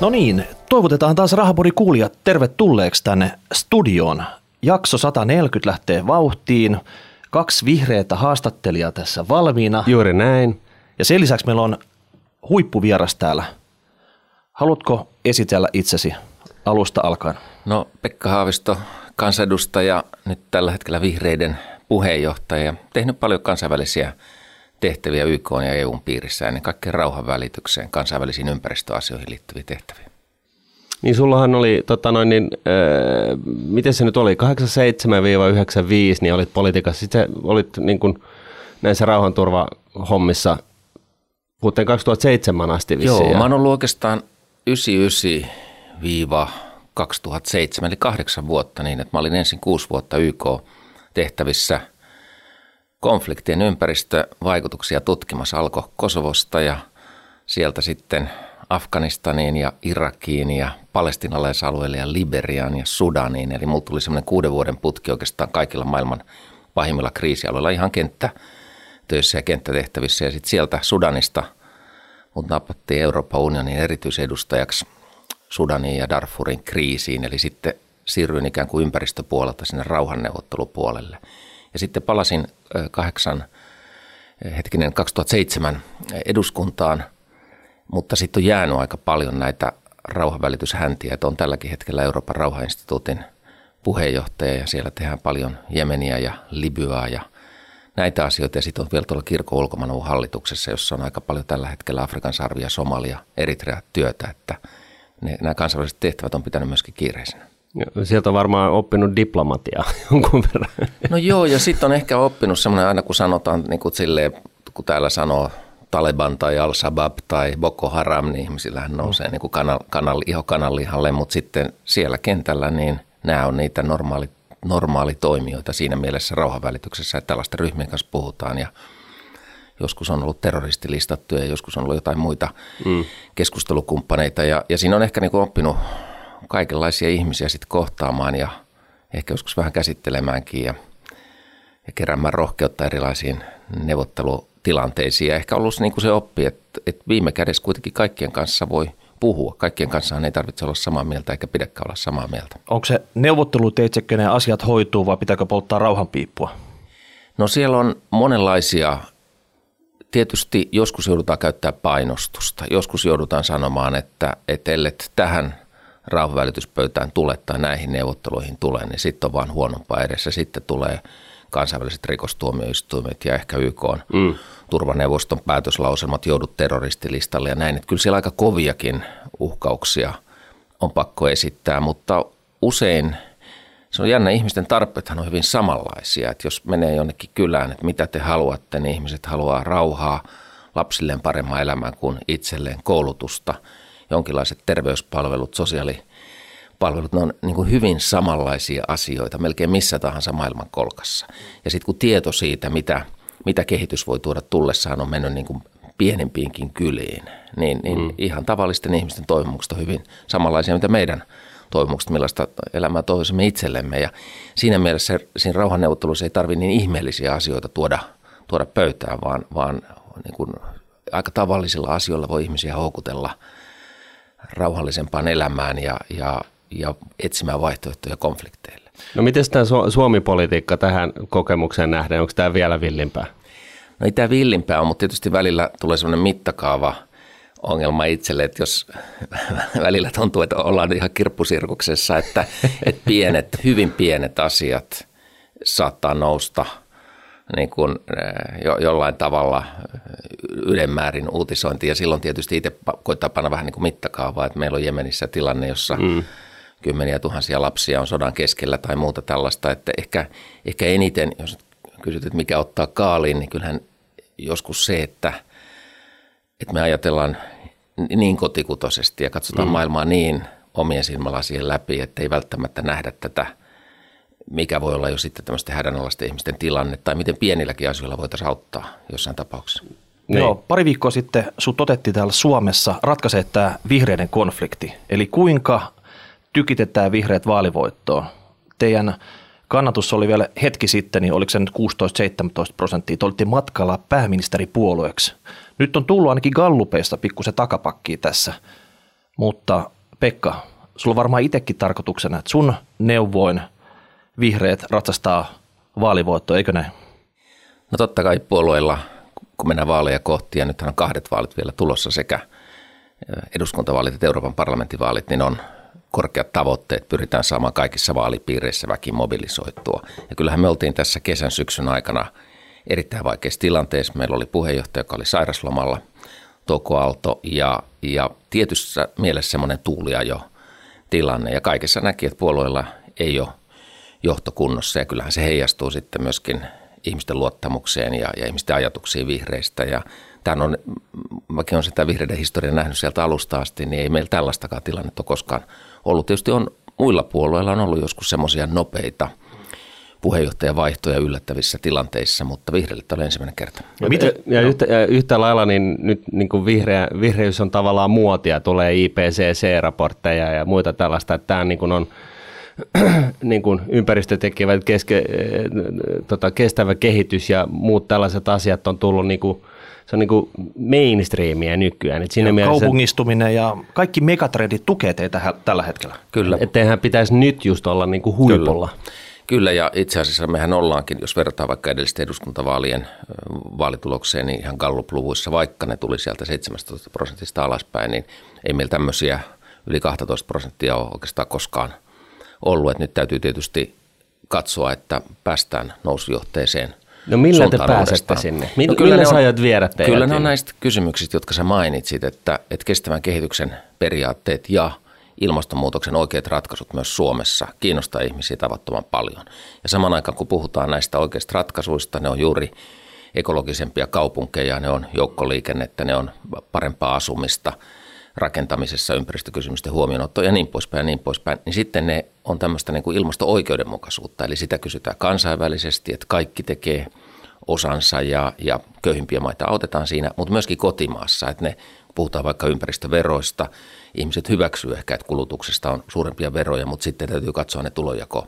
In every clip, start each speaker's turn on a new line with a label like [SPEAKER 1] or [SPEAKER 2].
[SPEAKER 1] No niin, toivotetaan taas Rahapori kuulijat tervetulleeksi tänne studioon. Jakso 140 lähtee vauhtiin. Kaksi vihreätä haastattelijaa tässä valmiina.
[SPEAKER 2] Juuri näin.
[SPEAKER 1] Ja sen lisäksi meillä on huippuvieras täällä. Haluatko esitellä itsesi alusta alkaen?
[SPEAKER 3] No Pekka Haavisto, kansanedustaja, nyt tällä hetkellä vihreiden puheenjohtaja. Tehnyt paljon kansainvälisiä tehtäviä YK ja EUn piirissä, ennen kaikkea rauhanvälitykseen, kansainvälisiin ympäristöasioihin liittyviä tehtäviä.
[SPEAKER 2] Niin sullahan oli, tota noin, niin, äh, miten se nyt oli, 87-95, niin olit politiikassa. Sitten olit niin kuin, näissä rauhanturvahommissa vuoteen 2007 asti
[SPEAKER 3] vissiin. Joo, mä oon ollut oikeastaan 99-2007, eli kahdeksan vuotta niin, että mä olin ensin kuusi vuotta YK-tehtävissä – konfliktien ympäristövaikutuksia tutkimassa alkoi Kosovosta ja sieltä sitten Afganistaniin ja Irakiin ja palestinalaisalueelle ja Liberiaan ja Sudaniin. Eli mulla tuli semmoinen kuuden vuoden putki oikeastaan kaikilla maailman pahimmilla kriisialueilla ihan kenttä töissä ja kenttätehtävissä. Ja sitten sieltä Sudanista mut napattiin Euroopan unionin erityisedustajaksi Sudanin ja Darfurin kriisiin. Eli sitten siirryin ikään kuin ympäristöpuolelta sinne rauhanneuvottelupuolelle – ja sitten palasin kahdeksan, hetkinen 2007 eduskuntaan, mutta sitten on jäänyt aika paljon näitä rauhanvälityshäntiä, että on tälläkin hetkellä Euroopan rauhainstituutin puheenjohtaja ja siellä tehdään paljon Jemeniä ja Libyaa ja näitä asioita. Ja sitten on vielä tuolla kirkon ulkomaanavun hallituksessa, jossa on aika paljon tällä hetkellä Afrikan sarvia, Somalia, Eritrea työtä, että ne, nämä kansainväliset tehtävät on pitänyt myöskin kiireisenä.
[SPEAKER 2] Sieltä on varmaan oppinut diplomatiaa jonkun verran.
[SPEAKER 3] No joo, ja sitten on ehkä oppinut semmoinen aina, kun sanotaan niin kuin silleen, kun täällä sanoo Taliban tai Al-Shabaab tai Boko Haram, niin ihmisillähän nousee niin kuin kanal, kanal, iho kananlihalle, mutta sitten siellä kentällä niin nämä on niitä normaali, normaali toimijoita siinä mielessä rauhanvälityksessä, että tällaisten ryhmien kanssa puhutaan ja joskus on ollut terroristilistattuja ja joskus on ollut jotain muita mm. keskustelukumppaneita ja, ja siinä on ehkä niin kuin oppinut kaikenlaisia ihmisiä sitten kohtaamaan ja ehkä joskus vähän käsittelemäänkin ja, ja keräämään rohkeutta erilaisiin neuvottelutilanteisiin. Ja ehkä ollut niin kuin se oppi, että, että viime kädessä kuitenkin kaikkien kanssa voi puhua. Kaikkien kanssa ei tarvitse olla samaa mieltä eikä pidäkään olla samaa mieltä.
[SPEAKER 1] Onko se neuvotteluteitse, kenen asiat hoituu vai pitääkö polttaa rauhanpiippua?
[SPEAKER 3] No siellä on monenlaisia tietysti joskus joudutaan käyttää painostusta. Joskus joudutaan sanomaan, että, että ellet tähän rauhanvälityspöytään tule tai näihin neuvotteluihin tule, niin sitten on vaan huonompaa edessä. Sitten tulee kansainväliset rikostuomioistuimet ja ehkä YK on mm. turvaneuvoston päätöslauselmat joudut terroristilistalle ja näin. Että kyllä siellä aika koviakin uhkauksia on pakko esittää, mutta usein se on jännä, ihmisten tarpeethan on hyvin samanlaisia. Että jos menee jonnekin kylään, että mitä te haluatte, niin ihmiset haluaa rauhaa, lapsilleen paremmaa elämää kuin itselleen koulutusta – jonkinlaiset terveyspalvelut, sosiaalipalvelut, ne on niin kuin hyvin samanlaisia asioita melkein missä tahansa maailman kolkassa. Ja sitten kun tieto siitä, mitä, mitä kehitys voi tuoda tullessaan, on mennyt niin kuin pienempiinkin kyliin, niin, niin mm. ihan tavallisten ihmisten toivomukset on hyvin samanlaisia, mitä meidän toivomukset, millaista elämää toivoisimme itsellemme. Ja siinä mielessä siinä rauhanneuvottelussa ei tarvitse niin ihmeellisiä asioita tuoda, tuoda pöytään, vaan, vaan niin kuin aika tavallisilla asioilla voi ihmisiä houkutella – rauhallisempaan elämään ja, ja, ja etsimään vaihtoehtoja konflikteille.
[SPEAKER 2] No miten tämä Suomi-politiikka tähän kokemukseen nähden, onko tämä vielä villimpää?
[SPEAKER 3] No ei tämä villimpää ole, mutta tietysti välillä tulee sellainen mittakaava ongelma itselle, että jos välillä tuntuu, että ollaan ihan kirppusirkuksessa, että, että pienet, hyvin pienet asiat saattaa nousta – niin kuin, eh, jo, jollain tavalla ylemmäärin uutisointi. Ja silloin tietysti itse koittaa panna vähän niin kuin mittakaavaa, että meillä on Jemenissä tilanne, jossa mm. Kymmeniä tuhansia lapsia on sodan keskellä tai muuta tällaista. Että ehkä, ehkä eniten, jos kysyt, että mikä ottaa kaaliin, niin kyllähän joskus se, että, että me ajatellaan niin kotikutoisesti ja katsotaan mm. maailmaa niin omien silmälasien läpi, että ei välttämättä nähdä tätä – mikä voi olla jo sitten tämmöisten hädänalaisten ihmisten tilanne, tai miten pienilläkin asioilla voitaisiin auttaa jossain tapauksessa.
[SPEAKER 1] Niin. Joo, pari viikkoa sitten sut otettiin täällä Suomessa ratkaisee tämä vihreiden konflikti. Eli kuinka tykitetään vihreät vaalivoittoon? Teidän kannatus oli vielä hetki sitten, niin oliko se nyt 16-17 prosenttia? Te olitte matkalla pääministeripuolueeksi. Nyt on tullut ainakin gallupeista pikkusen takapakkiin tässä. mutta Pekka, sulla on varmaan itsekin tarkoituksena, että sun neuvoin vihreät ratsastaa vaalivoittoa, eikö näin?
[SPEAKER 3] No totta kai puolueilla, kun mennään vaaleja kohti, ja nythän on kahdet vaalit vielä tulossa, sekä eduskuntavaalit että Euroopan parlamenttivaalit, niin on korkeat tavoitteet. Pyritään saamaan kaikissa vaalipiireissä väki mobilisoitua. Ja kyllähän me oltiin tässä kesän syksyn aikana erittäin vaikeassa tilanteessa. Meillä oli puheenjohtaja, joka oli sairaslomalla, Touko Aalto, ja, ja tietyssä mielessä semmoinen tuulia jo tilanne. Ja kaikessa näki, että puolueilla ei ole johtokunnossa, ja kyllähän se heijastuu sitten myöskin ihmisten luottamukseen ja, ja ihmisten ajatuksiin vihreistä. Ja tämän on, vaikka on sitä vihreiden historiaa nähnyt sieltä alusta asti, niin ei meillä tällaistakaan tilannetta koskaan ollut. Tietysti on muilla puolueilla on ollut joskus semmoisia nopeita puheenjohtajavaihtoja yllättävissä tilanteissa, mutta vihreille tämä oli ensimmäinen kerta.
[SPEAKER 2] Ja, Miten? ja, no. yhtä, ja yhtä lailla niin nyt niin kuin vihreä, vihreys on tavallaan muotia, tulee IPCC-raportteja ja muita tällaista, että tämä niin kuin on niin kuin ympäristötekijät, keske, tota, kestävä kehitys ja muut tällaiset asiat on tullut niin kuin, se on niin kuin mainstreamia nykyään.
[SPEAKER 1] Et siinä ja mielessä, kaupungistuminen ja kaikki megatrendit tukee teitä tällä hetkellä.
[SPEAKER 2] Kyllä. Että eihän pitäisi nyt just olla niin kuin huipulla.
[SPEAKER 3] Kyllä. Kyllä, ja itse asiassa mehän ollaankin, jos verrataan vaikka edellisten eduskuntavaalien vaalitulokseen, niin ihan Gallup-luvuissa, vaikka ne tuli sieltä 17 prosentista alaspäin, niin ei meillä tämmöisiä yli 12 prosenttia ole oikeastaan koskaan ollut. Että nyt täytyy tietysti katsoa, että päästään nousujohteeseen
[SPEAKER 2] No millä te pääsette sinne? Mil, no kyllä millä sä aiot viedä
[SPEAKER 3] teidät? Kyllä ne on näistä kysymyksistä, jotka sä mainitsit, että, että kestävän kehityksen periaatteet ja ilmastonmuutoksen oikeat ratkaisut myös Suomessa kiinnostaa ihmisiä tavattoman paljon. Ja saman aikaan kun puhutaan näistä oikeista ratkaisuista, ne on juuri ekologisempia kaupunkeja, ne on joukkoliikennettä, ne on parempaa asumista, rakentamisessa ympäristökysymysten huomioonotto ja niin poispäin ja niin poispäin, niin sitten ne on tämmöistä niin kuin ilmasto-oikeudenmukaisuutta. Eli sitä kysytään kansainvälisesti, että kaikki tekee osansa ja, ja köyhimpiä maita autetaan siinä, mutta myöskin kotimaassa, että ne puhutaan vaikka ympäristöveroista, ihmiset hyväksyy ehkä, että kulutuksesta on suurempia veroja, mutta sitten täytyy katsoa ne tulojako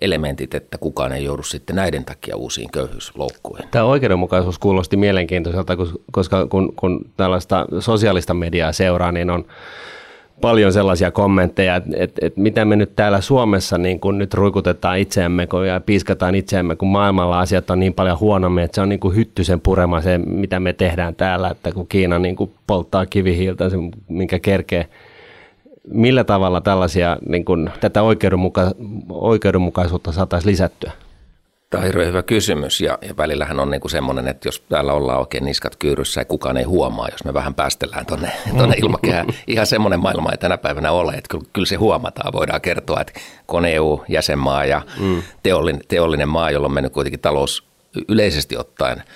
[SPEAKER 3] elementit, että kukaan ei joudu sitten näiden takia uusiin köyhyysloukkuihin.
[SPEAKER 2] Tämä oikeudenmukaisuus kuulosti mielenkiintoiselta, koska kun, kun tällaista sosiaalista mediaa seuraa, niin on paljon sellaisia kommentteja, että, että, että mitä me nyt täällä Suomessa niin kun nyt ruikutetaan itseämme ja piiskataan itseämme, kun maailmalla asiat on niin paljon huonommin, että se on niin kuin hyttysen purema se, mitä me tehdään täällä, että kun Kiina niin kuin polttaa kivihiiltä, se, minkä kerkee millä tavalla tällaisia, niin kuin, tätä oikeudenmuka- oikeudenmukaisuutta saataisiin lisättyä?
[SPEAKER 3] Tämä on hirveän hyvä kysymys ja, ja välillähän on niinku semmoinen, että jos täällä ollaan oikein niskat kyyryssä ja kukaan ei huomaa, jos me vähän päästellään tuonne tonne ilmakehään. Ihan semmoinen maailma ei tänä päivänä ole, että kyllä, kyllä se huomataan. Voidaan kertoa, että kun EU-jäsenmaa ja mm. teollinen, teollinen maa, jolla on mennyt kuitenkin talous yleisesti ottaen –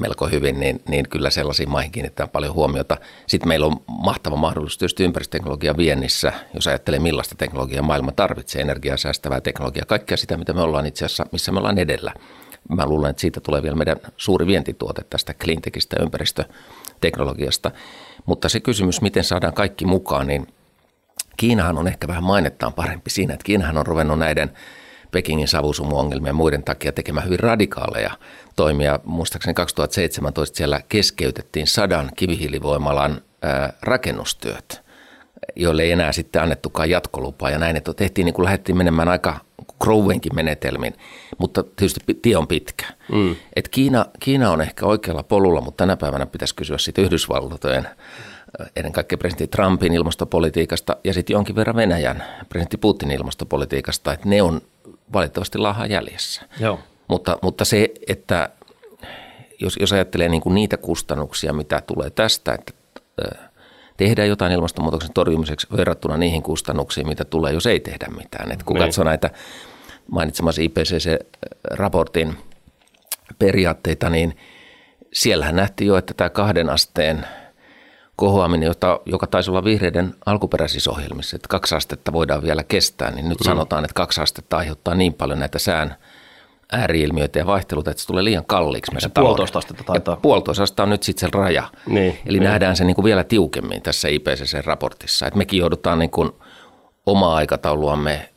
[SPEAKER 3] melko hyvin, niin, niin kyllä sellaisiin maihin kiinnittää paljon huomiota. Sitten meillä on mahtava mahdollisuus tietysti ympäristöteknologian viennissä, jos ajattelee millaista teknologiaa maailma tarvitsee, energiaa säästävää teknologiaa, kaikkea sitä, mitä me ollaan itse asiassa, missä me ollaan edellä. Mä luulen, että siitä tulee vielä meidän suuri vientituote tästä cleantechistä ympäristöteknologiasta. Mutta se kysymys, miten saadaan kaikki mukaan, niin Kiinahan on ehkä vähän mainettaan parempi siinä, että Kiinahan on ruvennut näiden Pekingin savusumuongelmien ja muiden takia tekemään hyvin radikaaleja toimia. Muistaakseni 2017 siellä keskeytettiin sadan kivihiilivoimalan rakennustyöt, joille ei enää sitten annettukaan jatkolupaa ja näin, että tehtiin niin kuin lähdettiin menemään aika Crowenkin menetelmin, mutta tietysti tie on pitkä. Mm. Et Kiina, Kiina on ehkä oikealla polulla, mutta tänä päivänä pitäisi kysyä sitten Yhdysvaltojen ennen kaikkea presidentti Trumpin ilmastopolitiikasta ja sitten jonkin verran Venäjän presidentti Putinin ilmastopolitiikasta, että ne on valitettavasti laahaa jäljessä. Joo. Mutta, mutta se, että jos, jos ajattelee niin kuin niitä kustannuksia, mitä tulee tästä, että tehdään jotain ilmastonmuutoksen torjumiseksi verrattuna niihin kustannuksiin, mitä tulee, jos ei tehdä mitään. Et kun niin. katsoo näitä mainitsemassa IPCC-raportin periaatteita, niin siellähän nähtiin jo, että tämä kahden asteen kohoaminen, jota, joka taisi olla vihreiden alkuperäisissä ohjelmissa, että kaksi astetta voidaan vielä kestää, niin nyt mm. sanotaan, että kaksi astetta aiheuttaa niin paljon näitä sään ääriilmiöitä ja vaihteluita, että se tulee liian kalliiksi meidän
[SPEAKER 1] puolitoista astetta taitaa. Ja
[SPEAKER 3] puolitoista astetta on nyt sitten se raja. Niin, Eli niin. nähdään se niin kuin vielä tiukemmin tässä IPCC-raportissa, että mekin joudutaan niin kuin omaa aikatauluamme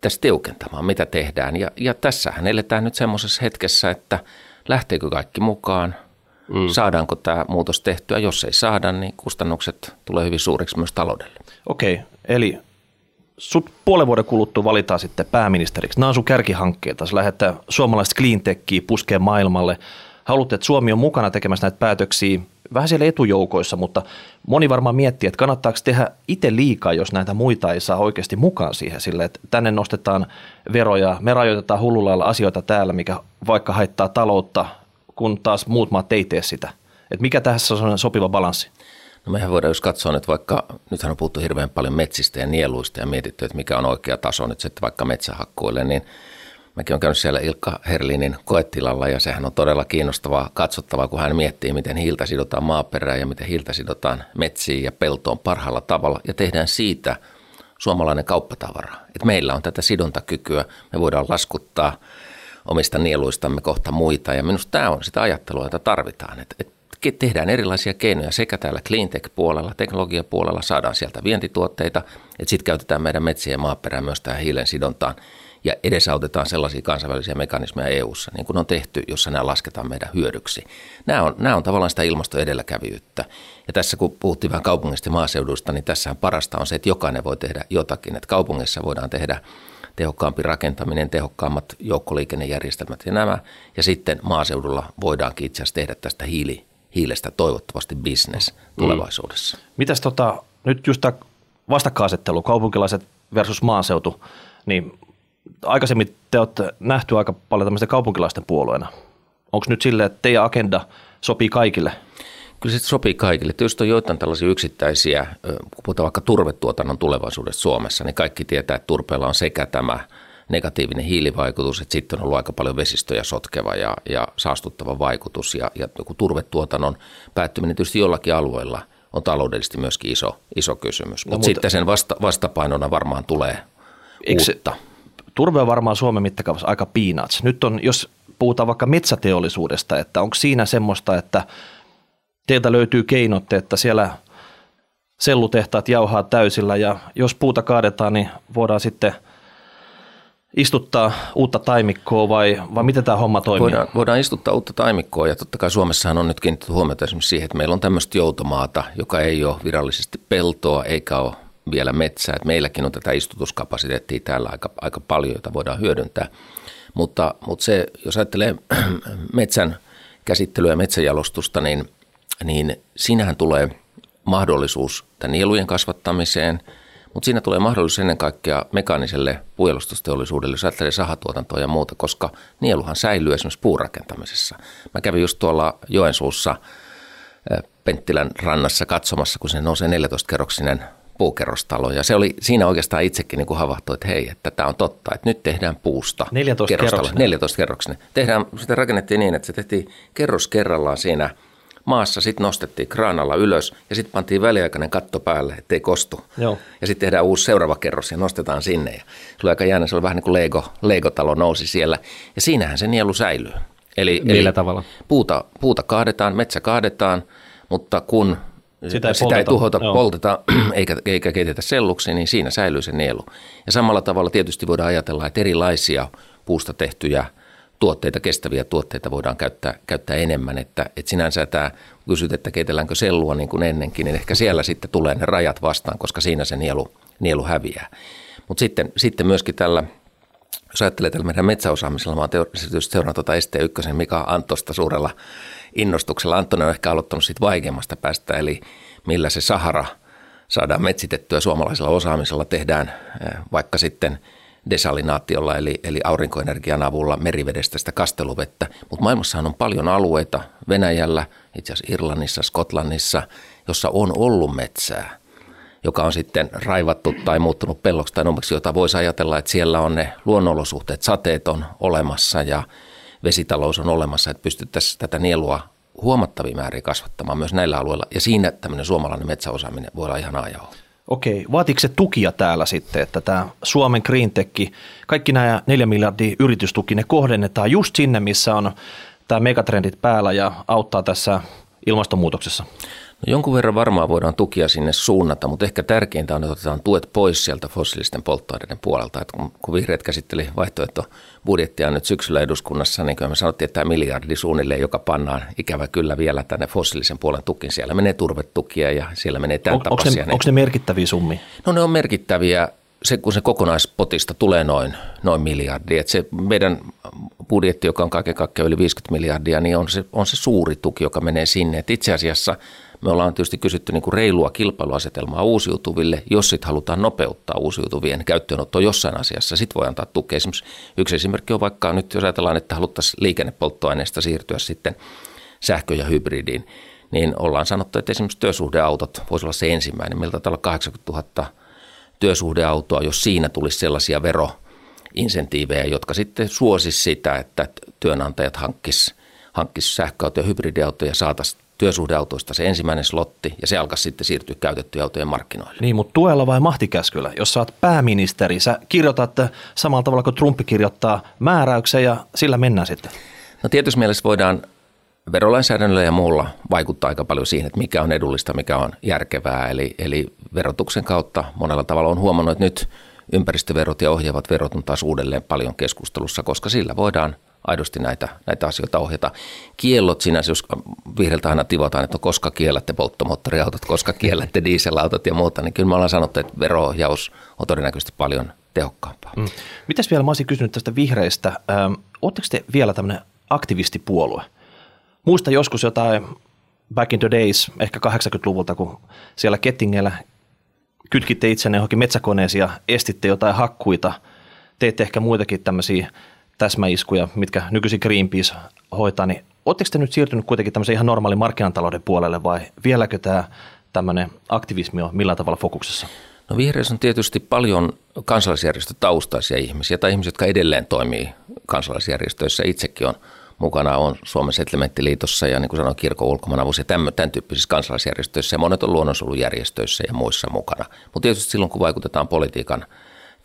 [SPEAKER 3] tässä tiukentamaan, mitä tehdään. Ja, ja tässähän eletään nyt semmoisessa hetkessä, että lähteekö kaikki mukaan – Mm. Saadaanko tämä muutos tehtyä? Jos ei saada, niin kustannukset tulee hyvin suuriksi myös taloudelle.
[SPEAKER 1] Okei, eli sut puolen vuoden kuluttua valitaan sitten pääministeriksi. Nämä on sun kärkihankkeita. Sä lähdetään suomalaista cleantechia puskeen maailmalle. Haluatte, että Suomi on mukana tekemässä näitä päätöksiä vähän siellä etujoukoissa, mutta moni varmaan miettii, että kannattaako tehdä itse liikaa, jos näitä muita ei saa oikeasti mukaan siihen sille, että tänne nostetaan veroja, me rajoitetaan hullulla asioita täällä, mikä vaikka haittaa taloutta, kun taas muut maat ei tee sitä. Että mikä tässä on sopiva balanssi?
[SPEAKER 3] No mehän voidaan, jos katsoa että vaikka, nythän on puhuttu hirveän paljon metsistä ja nieluista ja mietitty, että mikä on oikea taso nyt sitten vaikka metsähakkuille, niin Mäkin olen käynyt siellä Ilkka Herlinin koetilalla ja sehän on todella kiinnostavaa katsottavaa, kun hän miettii, miten hiiltä sidotaan maaperään ja miten hiiltä sidotaan metsiin ja peltoon parhaalla tavalla ja tehdään siitä suomalainen kauppatavara. Et meillä on tätä sidontakykyä, me voidaan laskuttaa omista nieluistamme kohta muita ja minusta tämä on sitä ajattelua, jota tarvitaan. Et, et tehdään erilaisia keinoja sekä täällä cleantech-puolella, teknologiapuolella, saadaan sieltä vientituotteita, että sitten käytetään meidän metsiä ja maaperää myös tähän hiilen sidontaan ja edesautetaan sellaisia kansainvälisiä mekanismeja EU-ssa, niin kuin on tehty, jossa nämä lasketaan meidän hyödyksi. Nämä on, nämä on tavallaan sitä ilmastoedelläkävyyttä. Ja tässä kun puhuttiin vähän kaupungista ja maaseudusta, niin tässähän parasta on se, että jokainen voi tehdä jotakin. Että kaupungissa voidaan tehdä tehokkaampi rakentaminen, tehokkaammat joukkoliikennejärjestelmät ja nämä. Ja sitten maaseudulla voidaankin itse asiassa tehdä tästä hiili, hiilestä toivottavasti business tulevaisuudessa. Mm.
[SPEAKER 1] Mitäs tota, nyt just tämä vastakkainasettelu, kaupunkilaiset versus maaseutu, niin aikaisemmin te olette nähty aika paljon tämmöistä kaupunkilaisten puolueena. Onko nyt silleen, että teidän agenda sopii kaikille?
[SPEAKER 3] Kyllä se sopii kaikille. Tietysti on joitain tällaisia yksittäisiä, kun puhutaan vaikka turvetuotannon tulevaisuudesta Suomessa, niin kaikki tietää, että turpeella on sekä tämä negatiivinen hiilivaikutus, että sitten on ollut aika paljon vesistöjä sotkeva ja, ja saastuttava vaikutus. Ja, ja turvetuotannon päättyminen tietysti jollakin alueella on taloudellisesti myöskin iso, iso kysymys. No, Mut mutta sitten sen vasta, vastapainona varmaan tulee uutta
[SPEAKER 1] turve on varmaan Suomen mittakaavassa aika peanuts. Nyt on, jos puhutaan vaikka metsäteollisuudesta, että onko siinä semmoista, että teiltä löytyy keinot, että siellä sellutehtaat jauhaa täysillä ja jos puuta kaadetaan, niin voidaan sitten istuttaa uutta taimikkoa vai, vai miten tämä homma toimii?
[SPEAKER 3] Voidaan, voidaan istuttaa uutta taimikkoa ja totta kai Suomessahan on nyt kiinnitetty huomiota esimerkiksi siihen, että meillä on tämmöistä joutomaata, joka ei ole virallisesti peltoa eikä ole vielä metsää. Et meilläkin on tätä istutuskapasiteettia täällä aika, aika paljon, jota voidaan hyödyntää. Mutta, mutta se, jos ajattelee metsän käsittelyä ja metsäjalostusta, niin, niin siinähän tulee mahdollisuus tämän nielujen kasvattamiseen, mutta siinä tulee mahdollisuus ennen kaikkea mekaaniselle puolustusteollisuudelle, jos ajattelee sahatuotantoa ja muuta, koska nieluhan säilyy esimerkiksi puurakentamisessa. Mä kävin just tuolla Joensuussa Penttilän rannassa katsomassa, kun se nousee 14-kerroksinen puukerrostalo. Ja se oli siinä oikeastaan itsekin niin kuin havahtui, että hei, että tämä on totta, että nyt tehdään puusta
[SPEAKER 1] 14 kerroksinen.
[SPEAKER 3] 14 kerroksinen. Tehdään, sitä rakennettiin niin, että se tehtiin kerros kerrallaan siinä maassa, sitten nostettiin kraanalla ylös ja sitten pantiin väliaikainen katto päälle, ettei kostu. Joo. Ja sitten tehdään uusi seuraava kerros ja nostetaan sinne. Ja se oli aika jännä, se oli vähän niin kuin Lego, Lego-talo nousi siellä. Ja siinähän se nielu säilyy.
[SPEAKER 1] Eli, Millä eli tavalla?
[SPEAKER 3] Puuta, puuta kaadetaan, metsä kaadetaan, mutta kun sitä ei, sitä polteta. ei tuhota, Joo. polteta eikä, eikä keitetä selluksi, niin siinä säilyy se nielu. Ja samalla tavalla tietysti voidaan ajatella, että erilaisia puusta tehtyjä tuotteita, kestäviä tuotteita voidaan käyttää, käyttää enemmän. Että, että sinänsä tämä, kysyt, että keitelläänkö sellua niin kuin ennenkin, niin ehkä siellä sitten tulee ne rajat vastaan, koska siinä se nielu, nielu häviää. Mutta sitten, sitten myöskin tällä, jos ajattelee tällä meidän metsäosaamisella, mä oon tietysti seurannut tuota ST1 Mika Antosta suurella innostuksella. Antoni on ehkä aloittanut siitä vaikeimmasta päästä, eli millä se Sahara saadaan metsitettyä suomalaisella osaamisella, tehdään eh, vaikka sitten desalinaatiolla eli, eli aurinkoenergian avulla merivedestä sitä kasteluvettä. Mutta maailmassahan on paljon alueita, Venäjällä, itse asiassa Irlannissa, Skotlannissa, jossa on ollut metsää, joka on sitten raivattu tai muuttunut pelloksi tai nummeksi, jota voisi ajatella, että siellä on ne luonnonolosuhteet, sateet on olemassa ja vesitalous on olemassa, että pystyttäisiin tätä nielua huomattavia määriä kasvattamaan myös näillä alueilla. Ja siinä tämmöinen suomalainen metsäosaaminen voi olla ihan ajoa.
[SPEAKER 1] Okei, vaatiiko se tukia täällä sitten, että tämä Suomen Green Tech, kaikki nämä 4 miljardia yritystuki, ne kohdennetaan just sinne, missä on tämä megatrendit päällä ja auttaa tässä ilmastonmuutoksessa?
[SPEAKER 3] No jonkun verran varmaan voidaan tukia sinne suunnata, mutta ehkä tärkeintä on, että otetaan tuet pois sieltä fossiilisten polttoaineiden puolelta. Että kun, kun vihreät käsitteli vaihtoehtobudjettia nyt syksyllä eduskunnassa, niin kyllä me sanottiin, että tämä miljardi suunnilleen, joka pannaan ikävä kyllä vielä tänne fossiilisen puolen tukin. Siellä menee turvetukia ja siellä menee tämän on,
[SPEAKER 1] tapaisia. Onko ne, onko ne merkittäviä summia?
[SPEAKER 3] No ne on merkittäviä se, kun se kokonaispotista tulee noin, noin miljardi, että se meidän budjetti, joka on kaiken kaikkiaan yli 50 miljardia, niin on se, on se suuri tuki, joka menee sinne. Et itse asiassa me ollaan tietysti kysytty niin kuin reilua kilpailuasetelmaa uusiutuville. Jos sit halutaan nopeuttaa uusiutuvien käyttöönottoa jossain asiassa, sit voi antaa tukea. Esimerkiksi yksi esimerkki on vaikka nyt, jos ajatellaan, että haluttaisiin liikennepolttoaineesta siirtyä sitten sähkö- ja hybridiin, niin ollaan sanottu, että esimerkiksi työsuhdeautot voisi olla se ensimmäinen. Meiltä taitaa olla 80 000 työsuhdeautoa, jos siinä tulisi sellaisia veroinsentiivejä, jotka sitten suosisi sitä, että työnantajat hankkis, hankkis sähköautoja ja hybridiautoja ja saataisiin työsuhdeautoista se ensimmäinen slotti ja se alkaa sitten siirtyä käytettyjen autojen markkinoille.
[SPEAKER 1] Niin, mutta tuella vai mahtikäskyllä? Jos sä oot pääministeri, sä kirjoitat samalla tavalla kuin Trumpi kirjoittaa määräyksen ja sillä mennään sitten.
[SPEAKER 3] No tietysti mielessä voidaan verolainsäädännöllä ja muulla vaikuttaa aika paljon siihen, että mikä on edullista, mikä on järkevää. Eli, eli verotuksen kautta monella tavalla on huomannut, että nyt ympäristöverot ja ohjaavat verot on taas uudelleen paljon keskustelussa, koska sillä voidaan aidosti näitä, näitä asioita ohjata. Kiellot sinänsä, jos vihreältä aina tivotaan, että no koska kiellätte polttomoottoriautot, koska kiellätte dieselautot ja muuta, niin kyllä me ollaan sanottu, että veroohjaus on todennäköisesti paljon tehokkaampaa. Mm.
[SPEAKER 1] Mitäs vielä, mä olisin kysynyt tästä vihreistä. Ähm, Oletteko te vielä tämmöinen aktivistipuolue? Muista joskus jotain back in the days, ehkä 80-luvulta, kun siellä Kettingellä kytkitte itsenne johonkin metsäkoneeseen ja estitte jotain hakkuita. Teette ehkä muitakin tämmöisiä täsmäiskuja, mitkä nykyisin Greenpeace hoitaa, niin oletteko te nyt siirtynyt kuitenkin tämmöisen ihan normaalin markkinatalouden puolelle vai vieläkö tämä tämmöinen aktivismi on millä tavalla fokuksessa?
[SPEAKER 3] No vihreissä on tietysti paljon kansalaisjärjestötaustaisia ihmisiä tai ihmisiä, jotka edelleen toimii kansalaisjärjestöissä. Itsekin on mukana on Suomen Settlementtiliitossa ja niin kuin sanoin kirkon ulkomaanavus ja tämän, tämän tyyppisissä kansalaisjärjestöissä ja monet on luonnonsuojelujärjestöissä ja muissa mukana. Mutta tietysti silloin kun vaikutetaan politiikan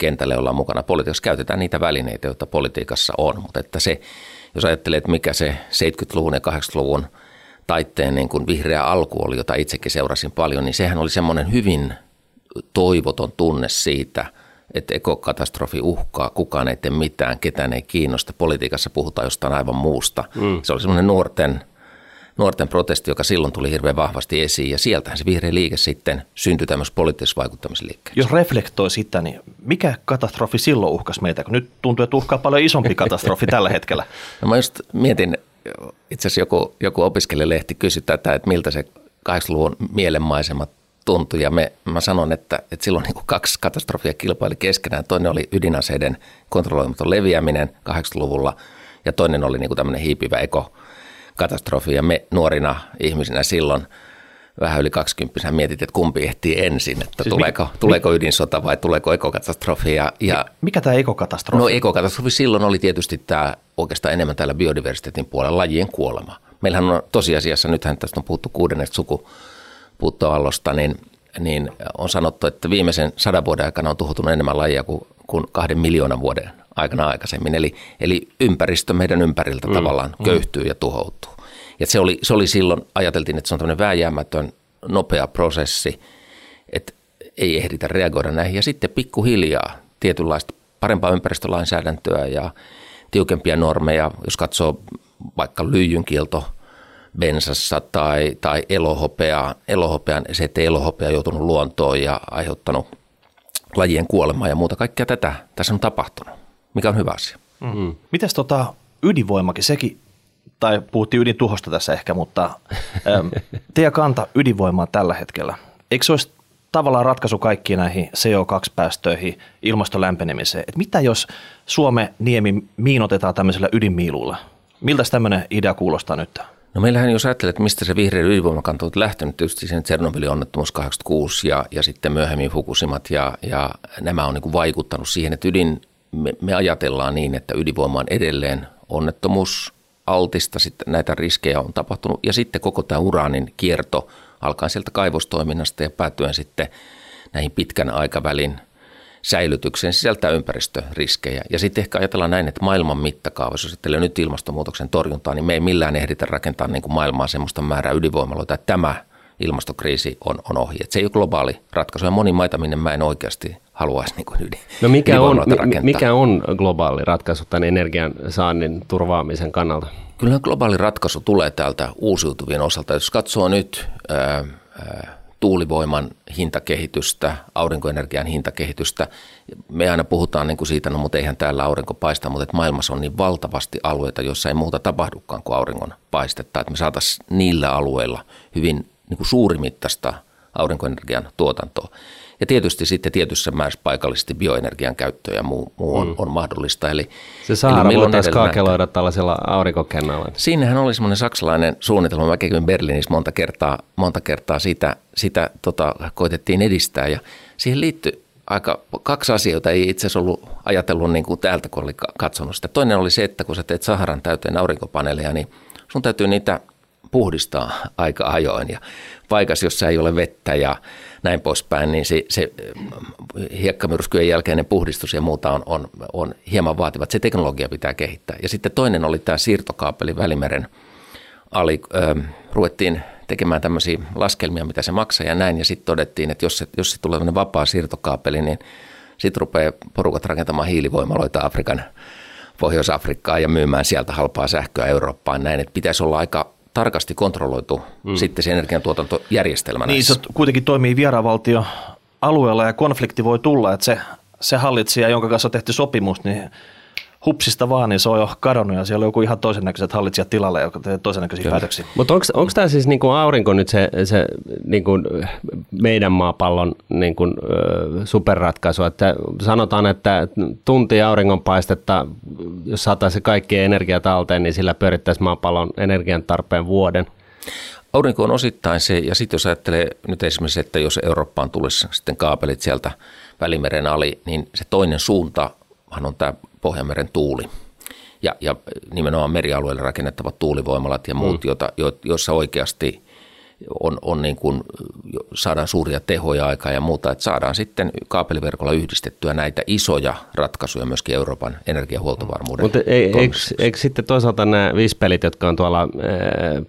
[SPEAKER 3] kentälle, ollaan mukana politiikassa, käytetään niitä välineitä, joita politiikassa on. Mutta että se, jos ajattelee, että mikä se 70-luvun ja 80-luvun taitteen niin kuin vihreä alku oli, jota itsekin seurasin paljon, niin sehän oli semmoinen hyvin toivoton tunne siitä – että ekokatastrofi uhkaa, kukaan ei tee mitään, ketään ei kiinnosta. Politiikassa puhutaan jostain aivan muusta. Mm. Se oli semmoinen nuorten, nuorten protesti, joka silloin tuli hirveän vahvasti esiin. Ja sieltähän se vihreä liike sitten syntyi tämmöisessä poliittisessa vaikuttamisliikkeessä.
[SPEAKER 1] Jos reflektoi sitä, niin mikä katastrofi silloin uhkas meitä? Kun nyt tuntuu, että uhkaa paljon isompi katastrofi tällä hetkellä.
[SPEAKER 3] No mä just mietin, itse asiassa joku, joku opiskelijalehti kysyi tätä, että miltä se 80-luvun mielenmaisemat tuntui. Ja me, mä sanon, että, että silloin niin kaksi katastrofia kilpaili keskenään. Toinen oli ydinaseiden kontrolloimaton leviäminen 80-luvulla ja toinen oli niin tämmöinen hiipivä ekokatastrofi. Ja me nuorina ihmisinä silloin vähän yli 20 mietit, että kumpi ehtii ensin, että siis tuleeko, mi- tuleeko ydinsota vai tuleeko ekokatastrofi. Ja, ja
[SPEAKER 1] Mikä tämä ekokatastrofi?
[SPEAKER 3] No ekokatastrofi silloin oli tietysti tämä oikeastaan enemmän täällä biodiversiteetin puolella lajien kuolema. Meillähän on tosiasiassa, nythän tästä on puhuttu kuudennesta suku, puuttoallosta, niin, niin on sanottu, että viimeisen sadan vuoden aikana on tuhoutunut enemmän lajia kuin, kuin kahden miljoonan vuoden aikana aikaisemmin. Eli, eli ympäristö meidän ympäriltä mm, tavallaan mm. köyhtyy ja tuhoutuu. Ja se oli, se oli silloin, ajateltiin, että se on tämmöinen vääjäämätön, nopea prosessi, että ei ehditä reagoida näihin. Ja sitten pikkuhiljaa tietynlaista parempaa ympäristölainsäädäntöä ja tiukempia normeja, jos katsoo vaikka lyijynkielto – bensassa tai, tai elohopea, elohopean, se, että elohopea on joutunut luontoon ja aiheuttanut lajien kuolemaa ja muuta. Kaikkea tätä tässä on tapahtunut, mikä on hyvä asia.
[SPEAKER 1] Mm-hmm. Mites tota ydinvoimakin, sekin, tai puhuttiin ydintuhosta tässä ehkä, mutta ähm, teidän kanta ydinvoimaa tällä hetkellä, eikö se olisi tavallaan ratkaisu kaikkiin näihin CO2-päästöihin, ilmastolämpenemiseen? Et mitä jos Suomen niemi miinotetaan tämmöisellä ydinmiilulla? Miltä tämmöinen idea kuulostaa nyt?
[SPEAKER 3] No meillähän jos ajattelee, että mistä se vihreä ydinvoimakanta on lähtenyt, tietysti sen Tsernobylin onnettomuus 86 ja, ja sitten myöhemmin Fukushimat ja, ja nämä on niin kuin vaikuttanut siihen, että ydin, me, me ajatellaan niin, että ydinvoima on edelleen onnettomuus altista, sitten näitä riskejä on tapahtunut ja sitten koko tämä uraanin kierto alkaa sieltä kaivostoiminnasta ja päätyen sitten näihin pitkän aikavälin – säilytykseen sisältää ympäristöriskejä. Ja sitten ehkä ajatellaan näin, että maailman mittakaavassa, jos ajattelee nyt ilmastonmuutoksen torjuntaa, niin me ei millään ehditä rakentaa niin kuin maailmaa sellaista määrää ydinvoimaloita, että tämä ilmastokriisi on, on ohi. Et se ei ole globaali ratkaisu. Ja moni maita, minne mä en oikeasti haluaisi niin ydin,
[SPEAKER 2] No mikä on, mikä on globaali ratkaisu tämän energian saannin turvaamisen kannalta?
[SPEAKER 3] Kyllä globaali ratkaisu tulee täältä uusiutuvien osalta. Jos katsoo nyt ää, ää, tuulivoiman hintakehitystä, aurinkoenergian hintakehitystä. Me aina puhutaan niin kuin siitä, no mutta eihän täällä aurinko paista, mutta että maailmassa on niin valtavasti alueita, joissa ei muuta tapahdukaan kuin auringon paistetta. Että me saataisiin niillä alueilla hyvin niin kuin suurimittaista aurinkoenergian tuotantoa. Ja tietysti sitten tietyssä määrässä paikallisesti bioenergian käyttö ja muu, muu on, mm. on mahdollista. Eli,
[SPEAKER 2] se Sahara voitaisiin kaakeloida tällaisella aurinkokennalla.
[SPEAKER 3] Siinähän oli semmoinen saksalainen suunnitelma. Mä kävin Berliinissä monta kertaa, monta kertaa sitä, sitä tota, koitettiin edistää. Ja siihen liittyi aika kaksi asiaa, joita ei itse asiassa ollut ajatellut niin kuin täältä, kun oli katsonut sitä. Toinen oli se, että kun sä teet Saharan täyteen aurinkopaneeleja, niin sun täytyy niitä puhdistaa aika ajoin. Ja paikassa, jossa ei ole vettä ja näin poispäin, niin se, se hiekkamyrskyjen jälkeinen puhdistus ja muuta on, on, on hieman vaativat. Se teknologia pitää kehittää. Ja sitten toinen oli tämä siirtokaapeli Välimeren ali. Ö, ruvettiin tekemään tämmöisiä laskelmia, mitä se maksaa ja näin. Ja sitten todettiin, että jos se, jos se tulee vapaa siirtokaapeli, niin sitten rupeaa porukat rakentamaan hiilivoimaloita Afrikan, Pohjois-Afrikkaan ja myymään sieltä halpaa sähköä Eurooppaan näin. Että pitäisi olla aika tarkasti kontrolloitu mm. sitten se energiantuotantojärjestelmä
[SPEAKER 1] Niin, se kuitenkin toimii vieravaltio alueella ja konflikti voi tulla, että se, se hallitsija, jonka kanssa tehty sopimus, niin hupsista vaan, niin se on jo kadonnut ja siellä on joku ihan toisen näköiset hallitsijat tilalle, joka tekee toisen näköisiä Kyllä. päätöksiä.
[SPEAKER 2] Mutta onko tämä siis niinku aurinko nyt se, se niinku meidän maapallon niinku, superratkaisu? Että sanotaan, että tunti auringonpaistetta, jos saataisiin kaikki energia talteen, niin sillä pyörittäisi maapallon energian tarpeen vuoden.
[SPEAKER 3] Aurinko on osittain se, ja sitten jos ajattelee nyt esimerkiksi, että jos Eurooppaan tulisi sitten kaapelit sieltä Välimeren ali, niin se toinen suunta on tämä Pohjanmeren tuuli. Ja, ja nimenomaan merialueelle rakennettavat tuulivoimalat ja muut, mm. joita, jo, joissa oikeasti on, on niin kuin, saadaan suuria tehoja aikaa ja muuta, että saadaan sitten kaapeliverkolla yhdistettyä näitä isoja ratkaisuja myöskin Euroopan energiahuoltovarmuuden
[SPEAKER 2] Mutta ei, eikö, eikö sitten toisaalta nämä vispelit, jotka on tuolla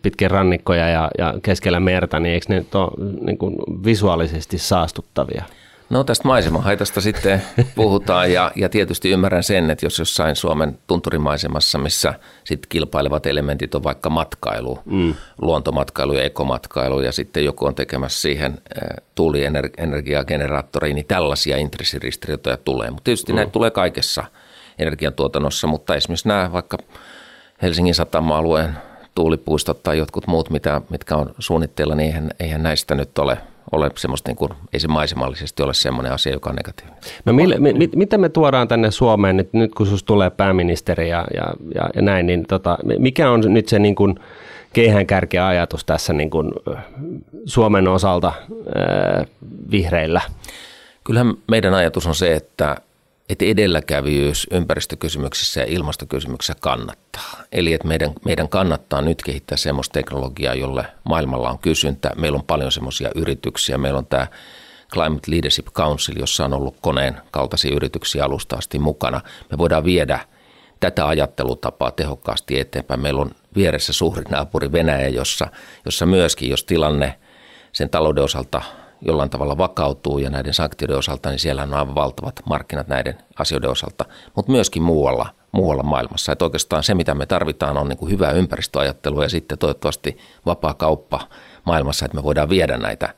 [SPEAKER 2] pitkin rannikkoja ja, ja keskellä merta, niin eikö ne ole niin kuin visuaalisesti saastuttavia?
[SPEAKER 3] No tästä maisemahaitasta sitten puhutaan ja, ja tietysti ymmärrän sen, että jos jossain Suomen tunturimaisemassa, missä sitten kilpailevat elementit on vaikka matkailu, mm. luontomatkailu ja ekomatkailu ja sitten joku on tekemässä siihen tuulienergiageneraattoriin, niin tällaisia intressiristiriitoja tulee. Mutta tietysti mm. näitä tulee kaikessa energiantuotannossa, mutta esimerkiksi nämä vaikka Helsingin satama-alueen tuulipuistot tai jotkut muut, mitä, mitkä on suunnitteilla, niin eihän, eihän näistä nyt ole – ole semmoista, niin kuin, ei se maisemallisesti ole semmoinen asia, joka on negatiivinen.
[SPEAKER 2] No mille, mi, mit, mitä me tuodaan tänne Suomeen nyt, nyt kun sinusta tulee pääministeri ja, ja, ja, ja näin, niin tota, mikä on nyt se niin kuin, keihäänkärkeä ajatus tässä niin kuin, Suomen osalta äh, vihreillä?
[SPEAKER 3] Kyllähän meidän ajatus on se, että että edelläkävijyys ympäristökysymyksissä ja ilmastokysymyksissä kannattaa. Eli että meidän, meidän kannattaa nyt kehittää semmoista teknologiaa, jolle maailmalla on kysyntä. Meillä on paljon semmoisia yrityksiä. Meillä on tämä Climate Leadership Council, jossa on ollut koneen kaltaisia yrityksiä alusta asti mukana. Me voidaan viedä tätä ajattelutapaa tehokkaasti eteenpäin. Meillä on vieressä suuri naapuri Venäjä, jossa, jossa myöskin, jos tilanne sen talouden osalta jollain tavalla vakautuu ja näiden sanktioiden osalta, niin siellä on aivan valtavat markkinat näiden asioiden osalta, mutta myöskin muualla, muualla maailmassa. Että oikeastaan se, mitä me tarvitaan, on niin kuin hyvää ympäristöajattelua ja sitten toivottavasti vapaa kauppa maailmassa, että me voidaan viedä näitä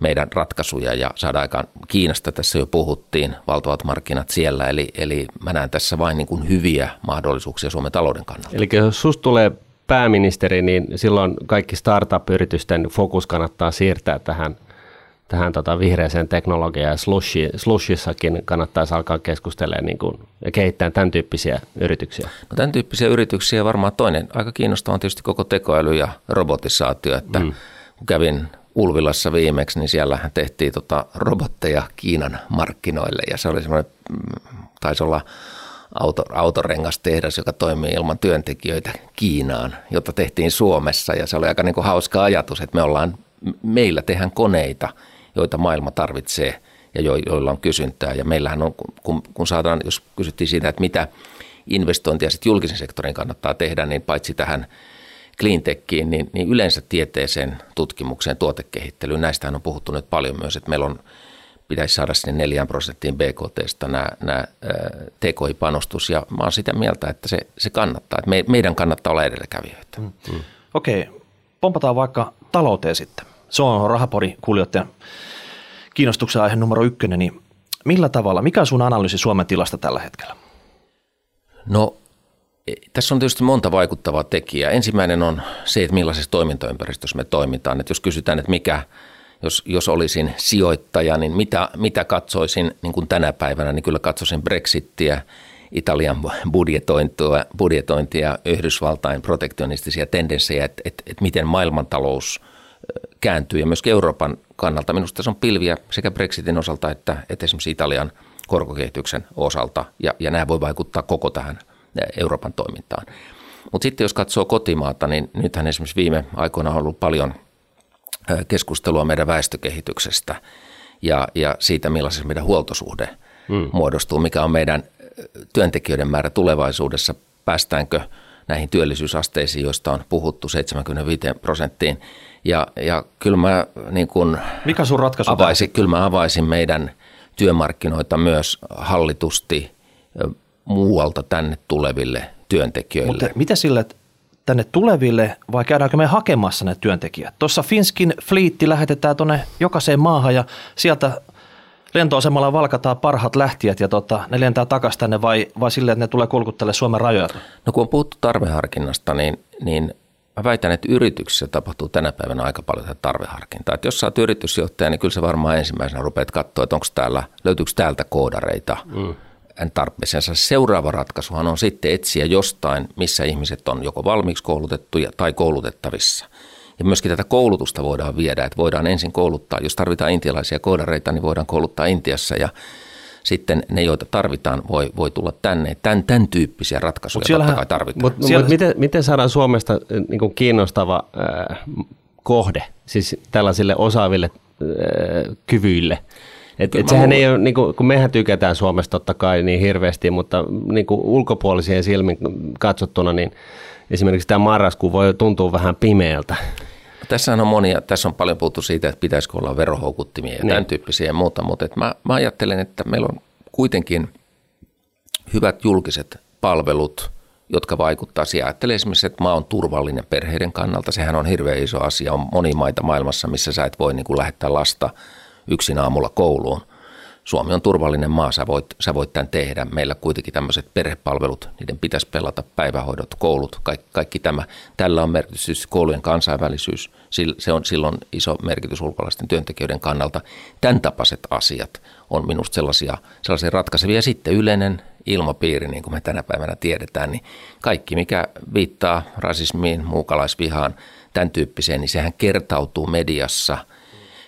[SPEAKER 3] meidän ratkaisuja ja saada aikaan Kiinasta tässä jo puhuttiin, valtavat markkinat siellä, eli, eli mä näen tässä vain niin kuin hyviä mahdollisuuksia Suomen talouden kannalta.
[SPEAKER 2] Eli jos susta tulee pääministeri, niin silloin kaikki startup-yritysten fokus kannattaa siirtää tähän – tähän tota vihreäseen teknologiaan ja slushi, slushissakin kannattaisi alkaa keskustelemaan niin kuin, ja kehittää tämän tyyppisiä yrityksiä?
[SPEAKER 3] No, tämän tyyppisiä yrityksiä varmaan toinen. Aika kiinnostava on tietysti koko tekoäly ja robotisaatio, että mm. kun kävin Ulvilassa viimeksi, niin siellähän tehtiin tota robotteja Kiinan markkinoille ja se oli semmoinen, mm, taisi olla auto, autorengastehdas, joka toimii ilman työntekijöitä Kiinaan, jota tehtiin Suomessa ja se oli aika niin kuin hauska ajatus, että me ollaan, meillä tehdään koneita – joita maailma tarvitsee ja jo, joilla on kysyntää. Ja meillähän on, kun, kun saadaan, jos kysyttiin siitä, että mitä investointia sitten julkisen sektorin kannattaa tehdä, niin paitsi tähän cleantechiin, niin, niin yleensä tieteeseen, tutkimukseen, tuotekehittelyyn, näistähän on puhuttu nyt paljon myös, että meillä on pitäisi saada sinne 4 prosenttiin BKTstä nämä, nämä TKI-panostus. Ja mä oon sitä mieltä, että se, se kannattaa. Että me, meidän kannattaa olla edelläkävijöitä. Mm.
[SPEAKER 1] Mm. Okei, okay. pompataan vaikka talouteen sitten. Se on rahapori kuljettajan kiinnostuksen aihe numero ykkönen. Niin millä tavalla, mikä on sun analyysi Suomen tilasta tällä hetkellä?
[SPEAKER 3] No e, tässä on tietysti monta vaikuttavaa tekijää. Ensimmäinen on se, että millaisessa toimintaympäristössä me toimitaan. Että jos kysytään, että mikä, jos, jos olisin sijoittaja, niin mitä, mitä katsoisin niin kuin tänä päivänä, niin kyllä katsoisin Brexittiä, Italian budjetointia, budjetointia Yhdysvaltain protektionistisia tendenssejä, että, että, että miten maailmantalous kääntyy ja myös Euroopan kannalta. Minusta se on pilviä sekä Brexitin osalta että, että esimerkiksi Italian korkokehityksen osalta ja, ja nämä voi vaikuttaa koko tähän Euroopan toimintaan. Mutta sitten jos katsoo kotimaata, niin nythän esimerkiksi viime aikoina on ollut paljon – keskustelua meidän väestökehityksestä ja, ja siitä, millaisessa meidän huoltosuhde mm. muodostuu, mikä on meidän työntekijöiden määrä tulevaisuudessa, päästäänkö näihin työllisyysasteisiin, joista on puhuttu 75 prosenttiin. Ja, ja kyllä mä niin kun
[SPEAKER 1] Mikä sun ratkaisu
[SPEAKER 3] avaisin, kyllä mä avaisin meidän työmarkkinoita myös hallitusti muualta tänne tuleville työntekijöille.
[SPEAKER 1] Mutta mitä sille, tänne tuleville vai käydäänkö me hakemassa ne työntekijät? Tuossa Finskin fliitti lähetetään tuonne jokaiseen maahan ja sieltä lentoasemalla valkataan parhaat lähtijät ja tota, ne lentää takaisin tänne vai, vai silleen, että ne tulee kulkuttele Suomen rajoilla?
[SPEAKER 3] No kun on puhuttu tarveharkinnasta, niin, niin mä väitän, että yrityksissä tapahtuu tänä päivänä aika paljon tätä tarveharkintaa. Että jos sä oot yritysjohtaja, niin kyllä se varmaan ensimmäisenä rupeat katsoa, että onko täällä, löytyykö täältä koodareita mm tarpeeseensa. Seuraava ratkaisuhan on sitten etsiä jostain, missä ihmiset on joko valmiiksi koulutettuja tai koulutettavissa. Ja myöskin tätä koulutusta voidaan viedä, että voidaan ensin kouluttaa, jos tarvitaan intialaisia koodareita, niin voidaan kouluttaa Intiassa ja sitten ne, joita tarvitaan, voi, voi tulla tänne. Tämän, tämän tyyppisiä ratkaisuja mut totta kai tarvitaan.
[SPEAKER 2] Mutta mut miten, miten saadaan Suomesta äh, niin kuin kiinnostava äh, kohde siis tällaisille osaaville äh, kyvyille? Et, et sehän ei ole, niin kuin, kun mehän tykätään Suomesta totta kai niin hirveästi, mutta niin kuin ulkopuolisien silmin katsottuna, niin esimerkiksi tämä marraskuu voi tuntua vähän pimeältä.
[SPEAKER 3] Tässä on monia, tässä on paljon puhuttu siitä, että pitäisikö olla verohoukuttimia ja niin. tämän tyyppisiä ja muuta, mutta että mä, mä ajattelen, että meillä on kuitenkin hyvät julkiset palvelut, jotka vaikuttaa siihen. Ajattelen esimerkiksi, että maa on turvallinen perheiden kannalta. Sehän on hirveän iso asia. On moni maita maailmassa, missä sä et voi niin kuin lähettää lasta – yksin aamulla kouluun. Suomi on turvallinen maa, sä voit, sä voit tämän tehdä. Meillä kuitenkin tämmöiset perhepalvelut, niiden pitäisi pelata päivähoidot, koulut, kaikki, kaikki tämä. Tällä on merkitys, siis koulujen kansainvälisyys, se on silloin iso merkitys ulkolaisten työntekijöiden kannalta. Tämän tapaiset asiat on minusta sellaisia, sellaisia ratkaisevia. Sitten yleinen ilmapiiri, niin kuin me tänä päivänä tiedetään, niin kaikki mikä viittaa rasismiin, muukalaisvihaan, tämän tyyppiseen, niin sehän kertautuu mediassa –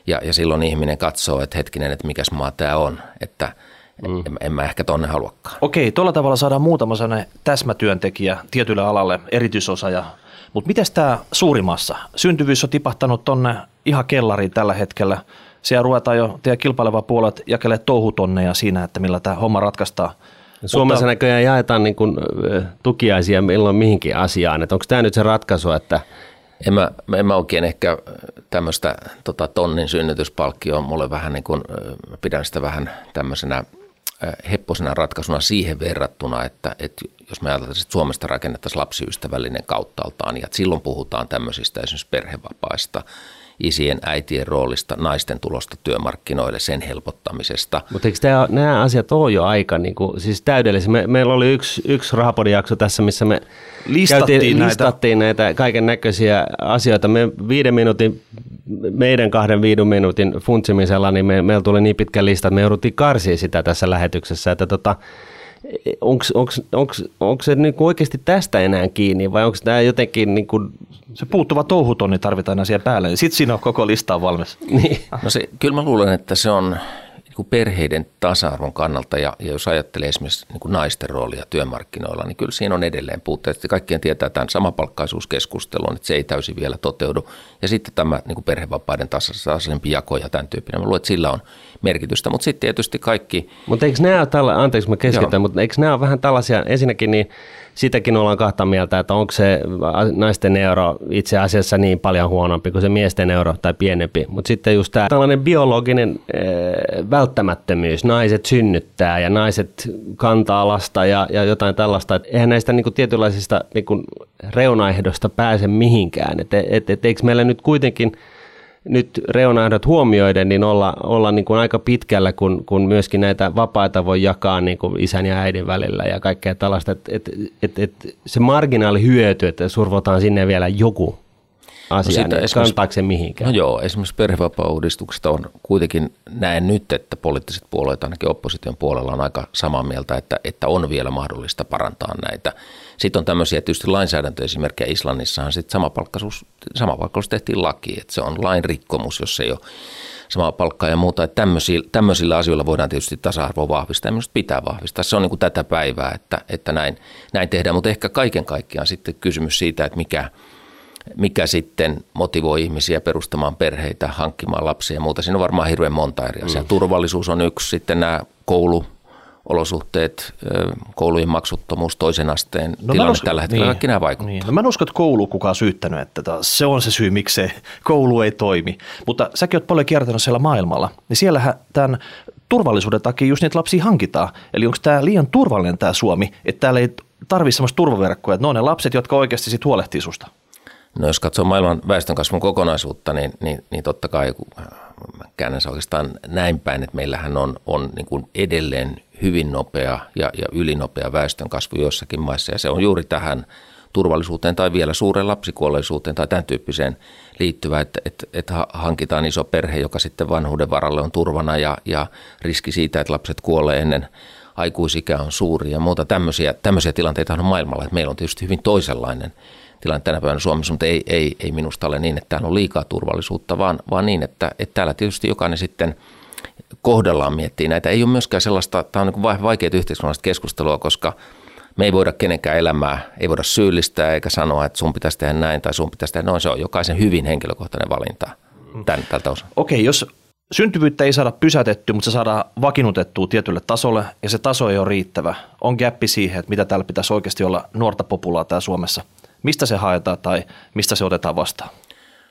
[SPEAKER 3] ja, ja silloin ihminen katsoo, että hetkinen, että mikäs maa tämä on, että mm. en, en mä ehkä tonne haluakaan.
[SPEAKER 1] Okei, tuolla tavalla saadaan muutama sellainen täsmätyöntekijä tietylle alalle, erityisosaaja. Mutta miten tämä suurimassa? Syntyvyys on tipahtanut tonne ihan kellariin tällä hetkellä. Siellä ruvetaan jo teidän kilpaileva puolet jakelee touhutonneja siinä, että millä tämä homma ratkaistaan.
[SPEAKER 2] Suomessa Mutta, näköjään jaetaan niin kuin, tukiaisia milloin mihinkin asiaan. Onko tämä nyt se ratkaisu, että –
[SPEAKER 3] en mä, en mä oikein ehkä tämmöistä tota, tonnin synnytyspalkkioa, mulle vähän niin kuin, pidän sitä vähän tämmöisenä hepposena ratkaisuna siihen verrattuna, että, että jos me ajatellaan, että Suomesta rakennettaisiin lapsiystävällinen kauttaaltaan ja silloin puhutaan tämmöisistä esimerkiksi perhevapaista – isien, äitien roolista, naisten tulosta työmarkkinoille, sen helpottamisesta.
[SPEAKER 2] Mutta eikö tämä, nämä asiat ole jo aika niin kuin, siis täydellisiä? Me, meillä oli yksi, yksi rahapodijakso tässä, missä me listattiin, käytiin, näitä. listattiin näitä kaiken näköisiä asioita. Me viiden minuutin, meidän kahden viiden minuutin funtsimisella, niin me, meillä tuli niin pitkä lista, että me jouduttiin karsia sitä tässä lähetyksessä, että tota, onko se niin oikeasti tästä enää kiinni vai onko tämä jotenkin niin kuin...
[SPEAKER 1] Se puuttuva touhutonni tarvitaan aina siellä päälle, niin sitten siinä on koko lista valmis.
[SPEAKER 3] Niin. No se, kyllä mä luulen, että se on niin perheiden tasa-arvon kannalta ja, ja jos ajattelee esimerkiksi niin kuin naisten roolia työmarkkinoilla, niin kyllä siinä on edelleen puutteet. Kaikkien tietää tämän samapalkkaisuuskeskustelun, että se ei täysin vielä toteudu. Ja sitten tämä niin kuin perhevapaiden tasaisempi jako ja tämän tyyppinen. Mä luulen, että sillä on merkitystä, mutta sitten tietysti kaikki...
[SPEAKER 2] Mutta eikö nämä ole tällä, anteeksi mä keskitän, mutta eikö nämä ole vähän tällaisia, ensinnäkin niin sitäkin ollaan kahta mieltä, että onko se naisten euro itse asiassa niin paljon huonompi kuin se miesten euro tai pienempi. Mutta sitten just tämä tällainen biologinen e, välttämättömyys, naiset synnyttää ja naiset kantaa lasta ja, ja jotain tällaista. Et eihän näistä niinku tietynlaisista niinku reunaehdosta pääse mihinkään. Et, et, et, eikö meillä nyt kuitenkin – nyt reunaehdot huomioiden niin olla, olla niin kuin aika pitkällä, kun, kun myöskin näitä vapaita voi jakaa niin kuin isän ja äidin välillä ja kaikkea tällaista. Että et, et, et se marginaali hyöty, että survotaan sinne vielä joku asia, no niin kantaako se mihinkään?
[SPEAKER 3] No joo, esimerkiksi perhevapaa-uudistuksesta on kuitenkin, näen nyt, että poliittiset puolueet ainakin opposition puolella on aika samaa mieltä, että, että on vielä mahdollista parantaa näitä sitten on tämmöisiä tietysti lainsäädäntöesimerkkejä. Islannissahan sitten samapalkkaisuus, samapalkkaisuus tehtiin laki, että se on lain rikkomus, jos ei ole samaa palkkaa ja muuta. Että tämmöisillä, tämmöisillä asioilla voidaan tietysti tasa-arvoa vahvistaa ja minusta pitää vahvistaa. Se on niin kuin tätä päivää, että, että näin, näin tehdään, mutta ehkä kaiken kaikkiaan sitten kysymys siitä, että mikä, mikä sitten motivoi ihmisiä perustamaan perheitä, hankkimaan lapsia ja muuta. Siinä on varmaan hirveän monta eri asiaa. Mm. Turvallisuus on yksi, sitten nämä koulu, olosuhteet, koulujen maksuttomuus, toisen asteen no tilanne usko, tällä hetkellä, niin, kaikki nämä vaikuttavat. Niin.
[SPEAKER 1] No mä en usko, että koulu kukaan syyttänyt, että se on se syy, miksi se koulu ei toimi. Mutta säkin oot paljon kiertänyt siellä maailmalla, niin siellähän tämän turvallisuuden takia just niitä lapsia hankitaan. Eli onko tämä liian turvallinen tämä Suomi, että täällä ei tarvitse sellaista turvaverkkoa, että ne on ne lapset, jotka oikeasti sitten huolehtii susta?
[SPEAKER 3] No jos katsoo maailman väestönkasvun kokonaisuutta, niin, niin, niin totta kai käännän se oikeastaan näin päin, että meillähän on, on niin kuin edelleen hyvin nopea ja, ja ylinopea väestönkasvu joissakin maissa. Ja se on juuri tähän turvallisuuteen tai vielä suureen lapsikuolleisuuteen tai tämän tyyppiseen liittyvä, että, että, että hankitaan iso perhe, joka sitten vanhuuden varalle on turvana ja, ja riski siitä, että lapset kuolee ennen aikuisikä on suuri ja muuta tämmöisiä, tämmöisiä tilanteita on maailmalla. Että meillä on tietysti hyvin toisenlainen tilanne tänä päivänä Suomessa, mutta ei, ei, ei minusta ole niin, että täällä on liikaa turvallisuutta, vaan, vaan niin, että, että täällä tietysti jokainen sitten – kohdallaan miettii näitä. Ei ole myöskään sellaista, tämä on niin vaikeaa yhteiskunnallista keskustelua, koska me ei voida kenenkään elämää, ei voida syyllistää eikä sanoa, että sun pitäisi tehdä näin tai sun pitäisi tehdä noin. Se on jokaisen hyvin henkilökohtainen valinta tämän, tältä osin.
[SPEAKER 1] Okei, jos syntyvyyttä ei saada pysätettyä, mutta se saadaan vakiinnutettua tietylle tasolle ja se taso ei ole riittävä. On gappi siihen, että mitä täällä pitäisi oikeasti olla nuorta populaatioa Suomessa. Mistä se haetaan tai mistä se otetaan vastaan?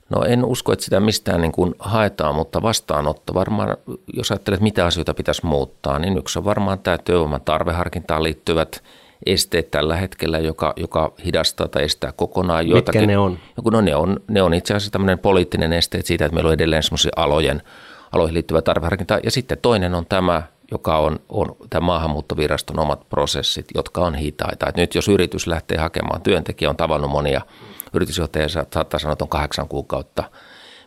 [SPEAKER 3] No en usko, että sitä mistään niin kuin haetaan, mutta vastaanotto varmaan, jos ajattelet mitä asioita pitäisi muuttaa, niin yksi on varmaan tämä työvoiman tarveharkintaan liittyvät esteet tällä hetkellä, joka, joka hidastaa tai estää kokonaan
[SPEAKER 2] joitakin. Mitkä ne on?
[SPEAKER 3] No, ne on? Ne on itse asiassa tämmöinen poliittinen este siitä, että meillä on edelleen semmoisia alojen, aloihin liittyvä tarveharkinta. Ja sitten toinen on tämä, joka on, on tämä maahanmuuttoviraston omat prosessit, jotka on hitaita. Et nyt jos yritys lähtee hakemaan työntekijä, on tavannut monia – yritysjohtaja saattaa sanoa, että on kahdeksan kuukautta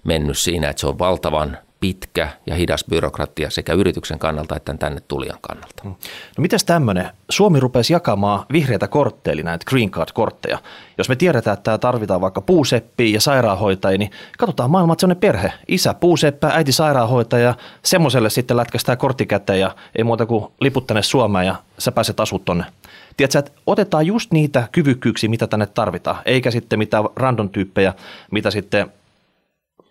[SPEAKER 3] mennyt siinä, että se on valtavan pitkä ja hidas byrokratia sekä yrityksen kannalta että tänne tulijan kannalta. No
[SPEAKER 1] mitäs tämmöinen? Suomi rupesi jakamaan vihreitä kortteja, eli näitä green card-kortteja. Jos me tiedetään, että tämä tarvitaan vaikka puuseppiä ja sairaanhoitajia, niin katsotaan maailma, että perhe. Isä puuseppä, äiti sairaanhoitaja, semmoiselle sitten lätkästään kortti käteen ja ei muuta kuin liput tänne Suomeen ja sä pääset asut tonne Tiedätkö, että otetaan just niitä kyvykkyyksiä, mitä tänne tarvitaan, eikä sitten mitään random tyyppejä, mitä sitten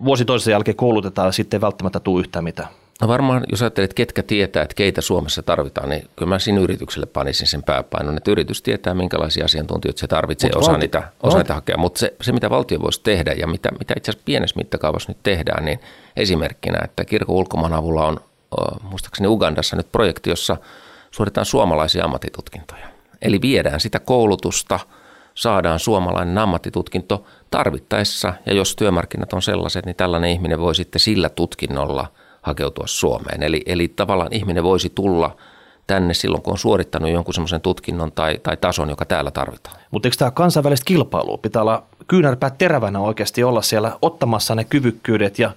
[SPEAKER 1] vuosi toisen jälkeen koulutetaan ja sitten ei välttämättä tule yhtään mitään.
[SPEAKER 3] No varmaan, jos ajattelet, ketkä tietää, että keitä Suomessa tarvitaan, niin kyllä mä siinä yritykselle panisin sen pääpainon, että yritys tietää, minkälaisia asiantuntijoita se tarvitsee ja osaa, valti- niitä, osaa niitä hakea. Mutta se, se, mitä valtio voisi tehdä ja mitä, mitä itse asiassa pienessä mittakaavassa nyt tehdään, niin esimerkkinä, että kirkon ulkomaan avulla on muistaakseni Ugandassa nyt projekti, jossa suoritetaan suomalaisia ammattitutkintoja. Eli viedään sitä koulutusta, saadaan suomalainen ammattitutkinto tarvittaessa, ja jos työmarkkinat on sellaiset, niin tällainen ihminen voi sitten sillä tutkinnolla hakeutua Suomeen. Eli, eli tavallaan ihminen voisi tulla tänne silloin, kun on suorittanut jonkun semmoisen tutkinnon tai, tai tason, joka täällä tarvitaan.
[SPEAKER 1] Mutta eikö tämä kansainvälistä kilpailua? Pitää olla kyynärpäät terävänä oikeasti olla siellä ottamassa ne kyvykkyydet ja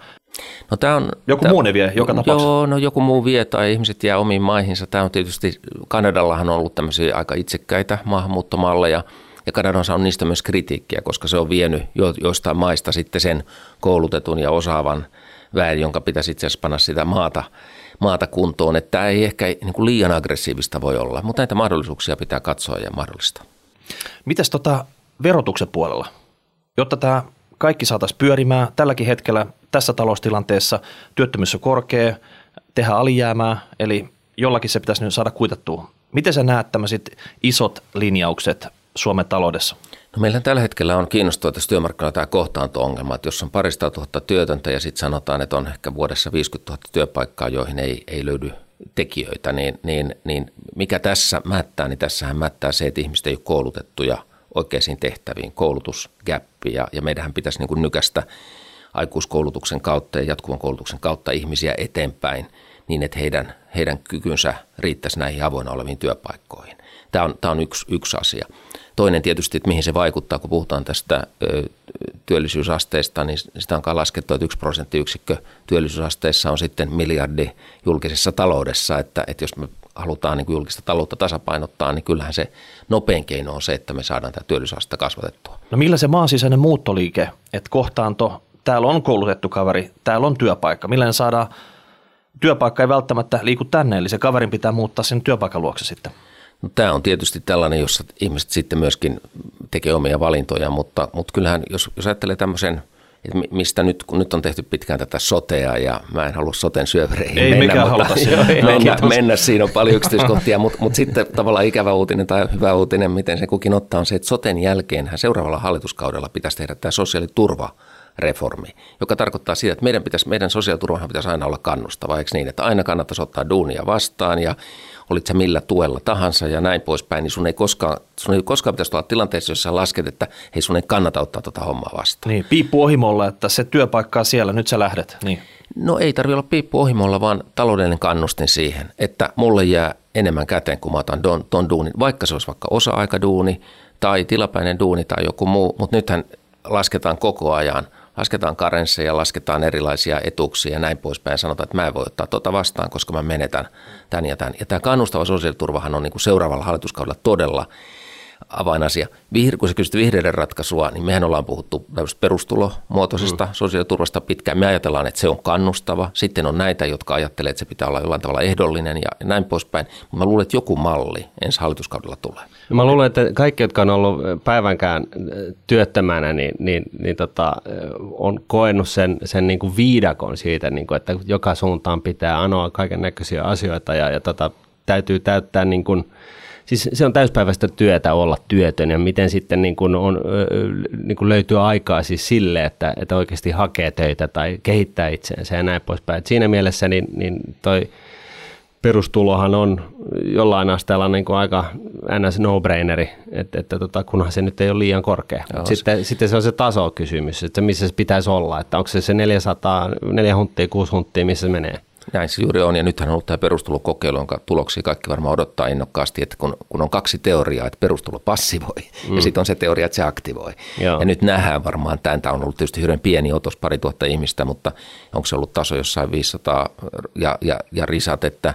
[SPEAKER 3] No tämä on,
[SPEAKER 1] joku tämä, muu ne vie joka tapauksessa.
[SPEAKER 3] Joo, no joku muu vie tai ihmiset jää omiin maihinsa. Tämä on tietysti, Kanadallahan on ollut tämmöisiä aika itsekkäitä maahanmuuttomalleja ja Kanada on niistä myös kritiikkiä, koska se on vienyt jo, joistain maista sitten sen koulutetun ja osaavan väen, jonka pitäisi itse asiassa panna sitä maata, maata kuntoon. Että tämä ei ehkä niin kuin liian aggressiivista voi olla, mutta näitä mahdollisuuksia pitää katsoa ja mahdollista.
[SPEAKER 1] Mitäs tota verotuksen puolella? Jotta tämä kaikki saataisiin pyörimään. Tälläkin hetkellä tässä taloustilanteessa työttömyys on korkea, tehdä alijäämää, eli jollakin se pitäisi nyt saada kuitattua. Miten sä näet tämmöiset isot linjaukset Suomen taloudessa?
[SPEAKER 3] No meillä tällä hetkellä on kiinnostava tässä työmarkkinoilla tämä kohtaanto-ongelma, että jos on parista tuhatta työtöntä ja sitten sanotaan, että on ehkä vuodessa 50 000 työpaikkaa, joihin ei, ei löydy tekijöitä, niin, niin, niin mikä tässä mättää, niin tässähän mättää se, että ihmiset ei ole koulutettuja oikeisiin tehtäviin, koulutusgäppi ja, ja meidän pitäisi niin kuin nykästä aikuiskoulutuksen kautta ja jatkuvan koulutuksen kautta ihmisiä eteenpäin niin, että heidän, heidän kykynsä riittäisi näihin avoinna oleviin työpaikkoihin. Tämä on, tämä on yksi, yksi asia. Toinen tietysti, että mihin se vaikuttaa, kun puhutaan tästä työllisyysasteesta, niin sitä on laskettu, että yksi prosenttiyksikkö työllisyysasteessa on sitten miljardi julkisessa taloudessa, että, että jos me halutaan niin julkista taloutta tasapainottaa, niin kyllähän se nopein keino on se, että me saadaan tämä työllisyysastetta kasvatettua.
[SPEAKER 1] No millä se maan sisäinen muuttoliike, että kohtaanto, täällä on koulutettu kaveri, täällä on työpaikka, millä saadaan työpaikka ei välttämättä liiku tänne, eli se kaverin pitää muuttaa sen työpaikan luokse sitten.
[SPEAKER 3] No, tämä on tietysti tällainen, jossa ihmiset sitten myöskin tekee omia valintoja, mutta, mutta kyllähän jos, jos ajattelee tämmöisen, että mistä nyt, kun nyt on tehty pitkään tätä sotea ja mä en halua soten syövereihin
[SPEAKER 1] ei
[SPEAKER 3] mennä,
[SPEAKER 1] mutta,
[SPEAKER 3] mennä, mennä, siinä on paljon yksityiskohtia, mutta, mutta sitten tavallaan ikävä uutinen tai hyvä uutinen, miten se kukin ottaa, on se, että soten jälkeen seuraavalla hallituskaudella pitäisi tehdä tämä sosiaaliturva reformi, joka tarkoittaa sitä, että meidän, pitäisi, meidän sosiaaliturvahan pitäisi aina olla kannustava, eikö niin, että aina kannattaisi ottaa duunia vastaan ja olit sä millä tuella tahansa ja näin poispäin, niin sun ei koskaan, sun ei koskaan pitäisi olla tilanteessa, jossa lasket, että hei sun ei kannata ottaa tuota hommaa vastaan.
[SPEAKER 1] Niin, piippu ohimolla, että se työpaikka siellä, nyt sä lähdet. Niin.
[SPEAKER 3] No ei tarvitse olla piippu ohimolla, vaan taloudellinen kannustin siihen, että mulle jää enemmän käteen, kun mä otan ton, ton duunin, vaikka se olisi vaikka osa-aikaduuni tai tilapäinen duuni tai joku muu, mutta nythän lasketaan koko ajan – lasketaan karensseja, lasketaan erilaisia etuuksia ja näin poispäin. Sanotaan, että mä en voi ottaa tuota vastaan, koska mä menetän tämän ja tämän. Ja tämä kannustava sosiaaliturvahan on niin kuin seuraavalla hallituskaudella todella avainasia. Vihre, kun sä kysyt vihreiden ratkaisua, niin mehän ollaan puhuttu perustulomuotoisesta mm. sosiaaliturvasta pitkään. Me ajatellaan, että se on kannustava. Sitten on näitä, jotka ajattelee, että se pitää olla jollain tavalla ehdollinen ja näin poispäin. Mutta mä luulen, että joku malli ensi hallituskaudella tulee.
[SPEAKER 2] Mä luulen, että kaikki, jotka on ollut päivänkään työttömänä, niin, niin, niin tota, on koennut sen, sen niin kuin viidakon siitä, niin kuin, että joka suuntaan pitää anoa kaiken näköisiä asioita ja, ja tota, täytyy täyttää niin kuin – siis se on täyspäiväistä työtä olla työtön ja miten sitten niin kuin on, niin kuin löytyy aikaa siis sille, että, että oikeasti hakee töitä tai kehittää itseensä ja näin poispäin. Et siinä mielessä niin, niin toi perustulohan on jollain asteella niin kuin aika ns. no-braineri, että, että tota, kunhan se nyt ei ole liian korkea. Joo, sitten, sitten se on se tasokysymys, että missä se pitäisi olla, että onko se se 400, 4 hunttia, 6 hunttia, missä se menee.
[SPEAKER 3] Näin se juuri on, ja nythän on ollut tämä perustulokokeilu, jonka tuloksia kaikki varmaan odottaa innokkaasti, että kun, kun on kaksi teoriaa, että perustulo passivoi, mm. ja sitten on se teoria, että se aktivoi. Joo. Ja nyt nähdään varmaan, tämä on ollut tietysti hyvin pieni otos, pari tuhatta ihmistä, mutta onko se ollut taso jossain 500 ja, ja, ja risat, että,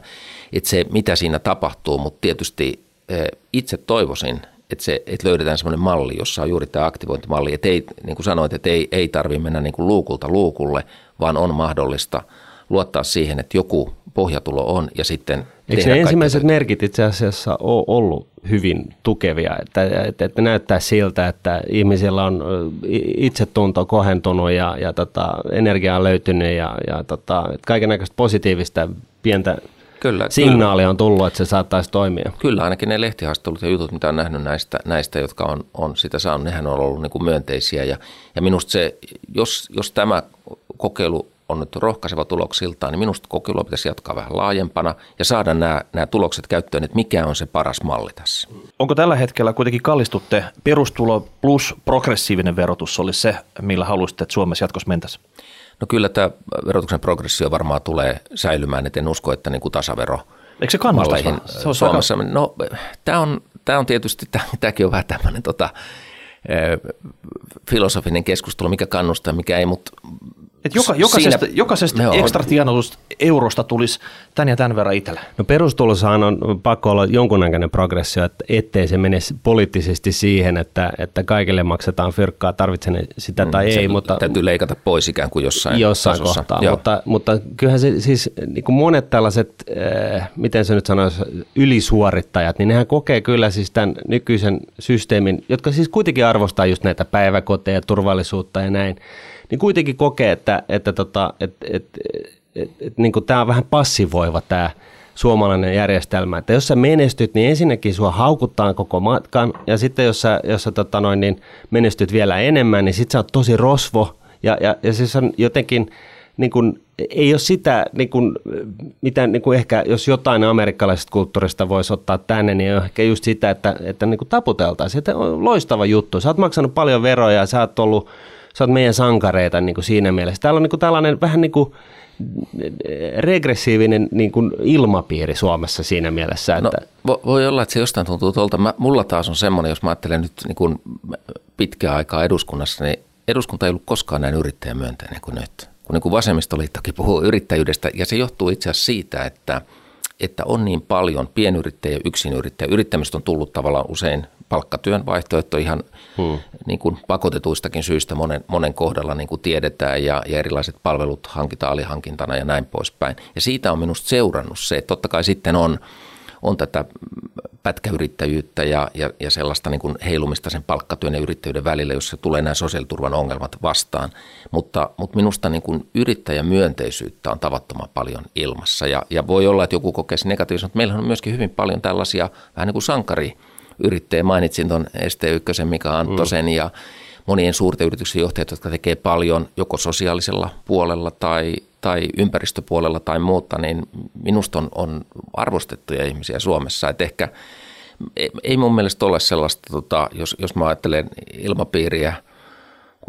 [SPEAKER 3] että se mitä siinä tapahtuu, mutta tietysti itse toivoisin, että, se, että löydetään sellainen malli, jossa on juuri tämä aktivointimalli, että ei, niin kuin sanoit, että ei, ei tarvitse mennä niin kuin luukulta luukulle, vaan on mahdollista – luottaa siihen, että joku pohjatulo on ja sitten
[SPEAKER 2] Eikö se ensimmäiset merkit itse asiassa ole ollut hyvin tukevia, että, että, että näyttää siltä, että ihmisillä on itsetunto kohentunut ja, ja tota, energia on löytynyt ja, ja tota, kaiken näköistä positiivista pientä Kyllä, signaali on tullut, että se saattaisi toimia.
[SPEAKER 3] Kyllä, ainakin ne lehtihaastattelut ja jutut, mitä on nähnyt näistä, näistä jotka on, on sitä saanut, nehän on ollut niin kuin myönteisiä. Ja, ja minusta se, jos, jos tämä kokeilu on nyt rohkaiseva tuloksiltaan, niin minusta kokeilua pitäisi jatkaa vähän laajempana ja saada nämä, nämä tulokset käyttöön, että mikä on se paras malli tässä.
[SPEAKER 1] Onko tällä hetkellä kuitenkin kallistutte perustulo plus progressiivinen verotus olisi se, millä haluaisitte, että Suomessa jatkossa mentäisiin?
[SPEAKER 3] No kyllä tämä verotuksen progressio varmaan tulee säilymään, että en usko, että niin kuin tasavero
[SPEAKER 1] Eikö se kannustaisi? Se
[SPEAKER 3] Suomessa, aika... no tämä on, tämä on tietysti, tämäkin on vähän tämmöinen tota, filosofinen keskustelu, mikä kannustaa, mikä ei, mutta
[SPEAKER 1] et joka, jokaisesta, Siinä, jokaisesta no, ekstra eurosta tulisi tän ja tämän verran itselle.
[SPEAKER 2] No perustulossahan on pakko olla jonkunnäköinen progressio, että ettei se mene poliittisesti siihen, että, että kaikille maksetaan fyrkkaa, tarvitsee sitä mm, tai ei. Mutta,
[SPEAKER 3] täytyy leikata pois ikään kuin jossain
[SPEAKER 2] Jossain tasossa. kohtaa, mutta, mutta kyllähän se siis niin kuin monet tällaiset, äh, miten se nyt sanoisi, ylisuorittajat, niin nehän kokee kyllä siis tämän nykyisen systeemin, jotka siis kuitenkin arvostaa just näitä päiväkoteja, turvallisuutta ja näin, niin kuitenkin kokee, että, että, tota, että, että, että, että niin kuin tämä on vähän passivoiva tämä suomalainen järjestelmä. Että jos sä menestyt, niin ensinnäkin sua haukuttaa koko matkan, ja sitten jos sä, jos sä tota noin, niin menestyt vielä enemmän, niin sit sä oot tosi rosvo, ja, ja, ja siis on jotenkin, niin kun, ei ole sitä, niin kun, mitä niin kun ehkä, jos jotain amerikkalaisesta kulttuurista voisi ottaa tänne, niin ehkä just sitä, että, että niin taputeltaisiin. Että on loistava juttu. Sä oot maksanut paljon veroja, sä oot ollut, sä oot meidän sankareita niin kuin siinä mielessä. Täällä on niin kuin tällainen vähän niin kuin regressiivinen niin kuin ilmapiiri Suomessa siinä mielessä.
[SPEAKER 3] No, että... No, voi olla, että se jostain tuntuu tuolta. Mä, mulla taas on semmoinen, jos mä ajattelen nyt niin kuin pitkää aikaa eduskunnassa, niin eduskunta ei ollut koskaan näin yrittäjämyönteinen kuin nyt. Kun niin kuin vasemmistoliittokin puhuu yrittäjyydestä, ja se johtuu itse asiassa siitä, että, että on niin paljon pienyrittäjiä, yksinyrittäjiä. Yrittämistä on tullut tavallaan usein palkkatyön vaihtoehto ihan hmm. niin kuin pakotetuistakin syistä monen, monen kohdalla niin kuin tiedetään ja, ja erilaiset palvelut hankitaan alihankintana ja näin poispäin. Ja siitä on minusta seurannut se, että totta kai sitten on, on tätä pätkäyrittäjyyttä ja, ja, ja sellaista niin kuin heilumista sen palkkatyön ja yrittäjyyden välillä, jossa tulee nämä sosiaaliturvan ongelmat vastaan. Mutta, mutta minusta niin kuin yrittäjämyönteisyyttä on tavattoman paljon ilmassa ja, ja voi olla, että joku kokee negatiivisesti, mutta meillähän on myöskin hyvin paljon tällaisia vähän niin kuin sankari yrittäjä. Mainitsin tuon ST1 Mika Anttosen mm. ja monien suurten yrityksen johtajat, jotka tekee paljon joko sosiaalisella puolella tai, tai ympäristöpuolella tai muuta, niin minusta on, on arvostettuja ihmisiä Suomessa. Et ehkä ei mun mielestä ole sellaista, tota, jos, jos mä ajattelen ilmapiiriä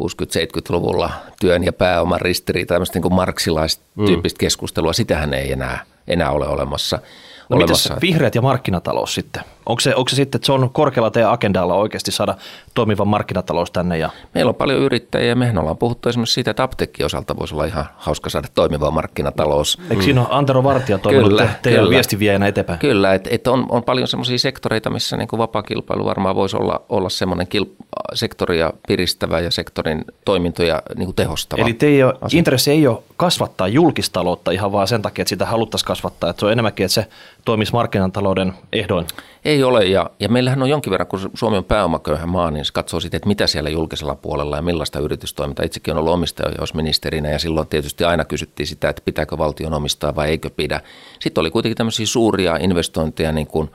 [SPEAKER 3] 60-70-luvulla työn ja pääoman ristiriita, tämmöistä niin marksilaista tyyppistä mm. keskustelua, sitähän ei enää, enää ole olemassa.
[SPEAKER 1] No mitäs vihreät ja markkinatalous sitten? Onko se, onko se sitten, että se on korkealla teidän agendalla oikeasti saada toimiva markkinatalous tänne? Ja...
[SPEAKER 3] Meillä on paljon yrittäjiä ja mehän ollaan puhuttu esimerkiksi siitä, että apteekki osalta voisi olla ihan hauska saada toimiva markkinatalous.
[SPEAKER 1] Eikö siinä ole Antero Vartija toiminut kyllä, te, teidän viestinviejänä eteenpäin?
[SPEAKER 3] Kyllä, että et on, on paljon sellaisia sektoreita, missä niin kuin vapaa kilpailu varmaan voisi olla, olla semmoinen kilp- sektoria piristävä ja sektorin toimintoja niin kuin tehostava.
[SPEAKER 1] Eli teidän intressi ei ole kasvattaa julkistaloutta ihan vaan sen takia, että sitä haluttaisiin kasvattaa, että se on enemmänkin, että se toimisi markkinatalouden ehdoin?
[SPEAKER 3] Ei ole, ja, ja meillähän on jonkin verran, kun Suomi on pääomaköyhä maa, niin se katsoo sitten, että mitä siellä julkisella puolella ja millaista yritystoimintaa. Itsekin on ollut omistajaohjausministerinä, ja silloin tietysti aina kysyttiin sitä, että pitääkö valtion omistaa vai eikö pidä. Sitten oli kuitenkin tämmöisiä suuria investointeja, niin kuin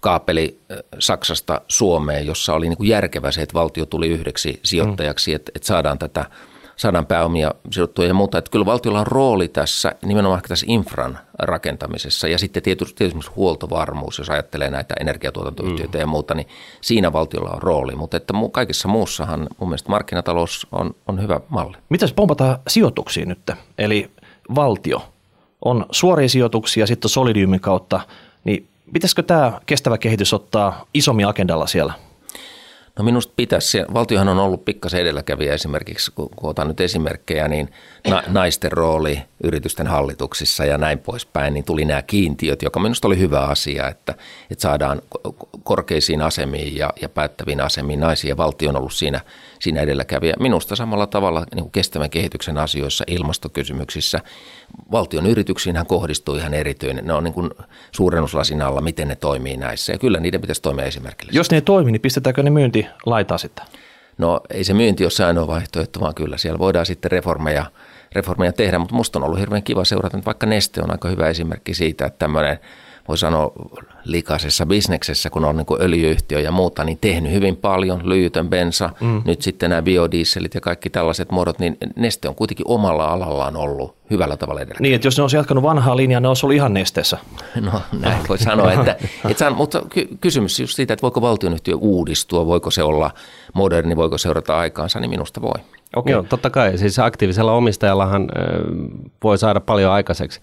[SPEAKER 3] kaapeli Saksasta Suomeen, jossa oli niin kuin järkevä se, että valtio tuli yhdeksi sijoittajaksi, mm. että, että saadaan tätä – saadaan pääomia sidottuja ja muuta. Että kyllä valtiolla on rooli tässä, nimenomaan tässä infran rakentamisessa ja sitten tietysti, tietysti huoltovarmuus, jos ajattelee näitä energiatuotantoyhtiöitä mm. ja muuta, niin siinä valtiolla on rooli. Mutta että kaikessa muussahan mun mielestä markkinatalous on, on hyvä malli.
[SPEAKER 1] Mitäs pompataan sijoituksiin nyt? Eli valtio on suoria sijoituksia sitten Solidiumin kautta, niin pitäisikö tämä kestävä kehitys ottaa isommin agendalla siellä?
[SPEAKER 3] No minusta pitäisi, valtiohan on ollut pikkasen edelläkävijä esimerkiksi, kun, kun otan nyt esimerkkejä, niin na, naisten rooli yritysten hallituksissa ja näin poispäin, niin tuli nämä kiintiöt, joka minusta oli hyvä asia, että, että saadaan korkeisiin asemiin ja, ja päättäviin asemiin naisia. Valtio on ollut siinä, siinä edelläkävijä. Minusta samalla tavalla niin kuin kestävän kehityksen asioissa, ilmastokysymyksissä, valtion yrityksiinhän kohdistuu ihan erityinen. Ne on niin kuin suurennuslasin alla, miten ne toimii näissä ja kyllä niiden pitäisi toimia esimerkillisesti.
[SPEAKER 1] Jos ne ei toimi, niin pistetäänkö ne myynti laitaa sitten?
[SPEAKER 3] No ei se myynti ole ainoa vaihtoehto, vaan kyllä siellä voidaan sitten reformeja, reformeja tehdä, mutta musta on ollut hirveän kiva seurata, että vaikka Neste on aika hyvä esimerkki siitä, että tämmöinen – voi sanoa likaisessa bisneksessä, kun on niin kuin öljyyhtiö ja muuta, niin tehnyt hyvin paljon, lyijytön bensa, mm. nyt sitten nämä biodieselit ja kaikki tällaiset muodot, niin Neste on kuitenkin omalla alallaan ollut hyvällä tavalla edellä.
[SPEAKER 1] Niin, että jos ne olisi jatkanut vanhaa linjaa, ne olisi ollut ihan nesteessä.
[SPEAKER 3] No näin voi sanoa, että, että mutta ky- kysymys just siitä, että voiko valtionyhtiö uudistua, voiko se olla moderni, voiko seurata aikaansa, niin minusta voi.
[SPEAKER 2] Okay. Joo, totta kai. Siis aktiivisella omistajallahan voi saada paljon aikaiseksi.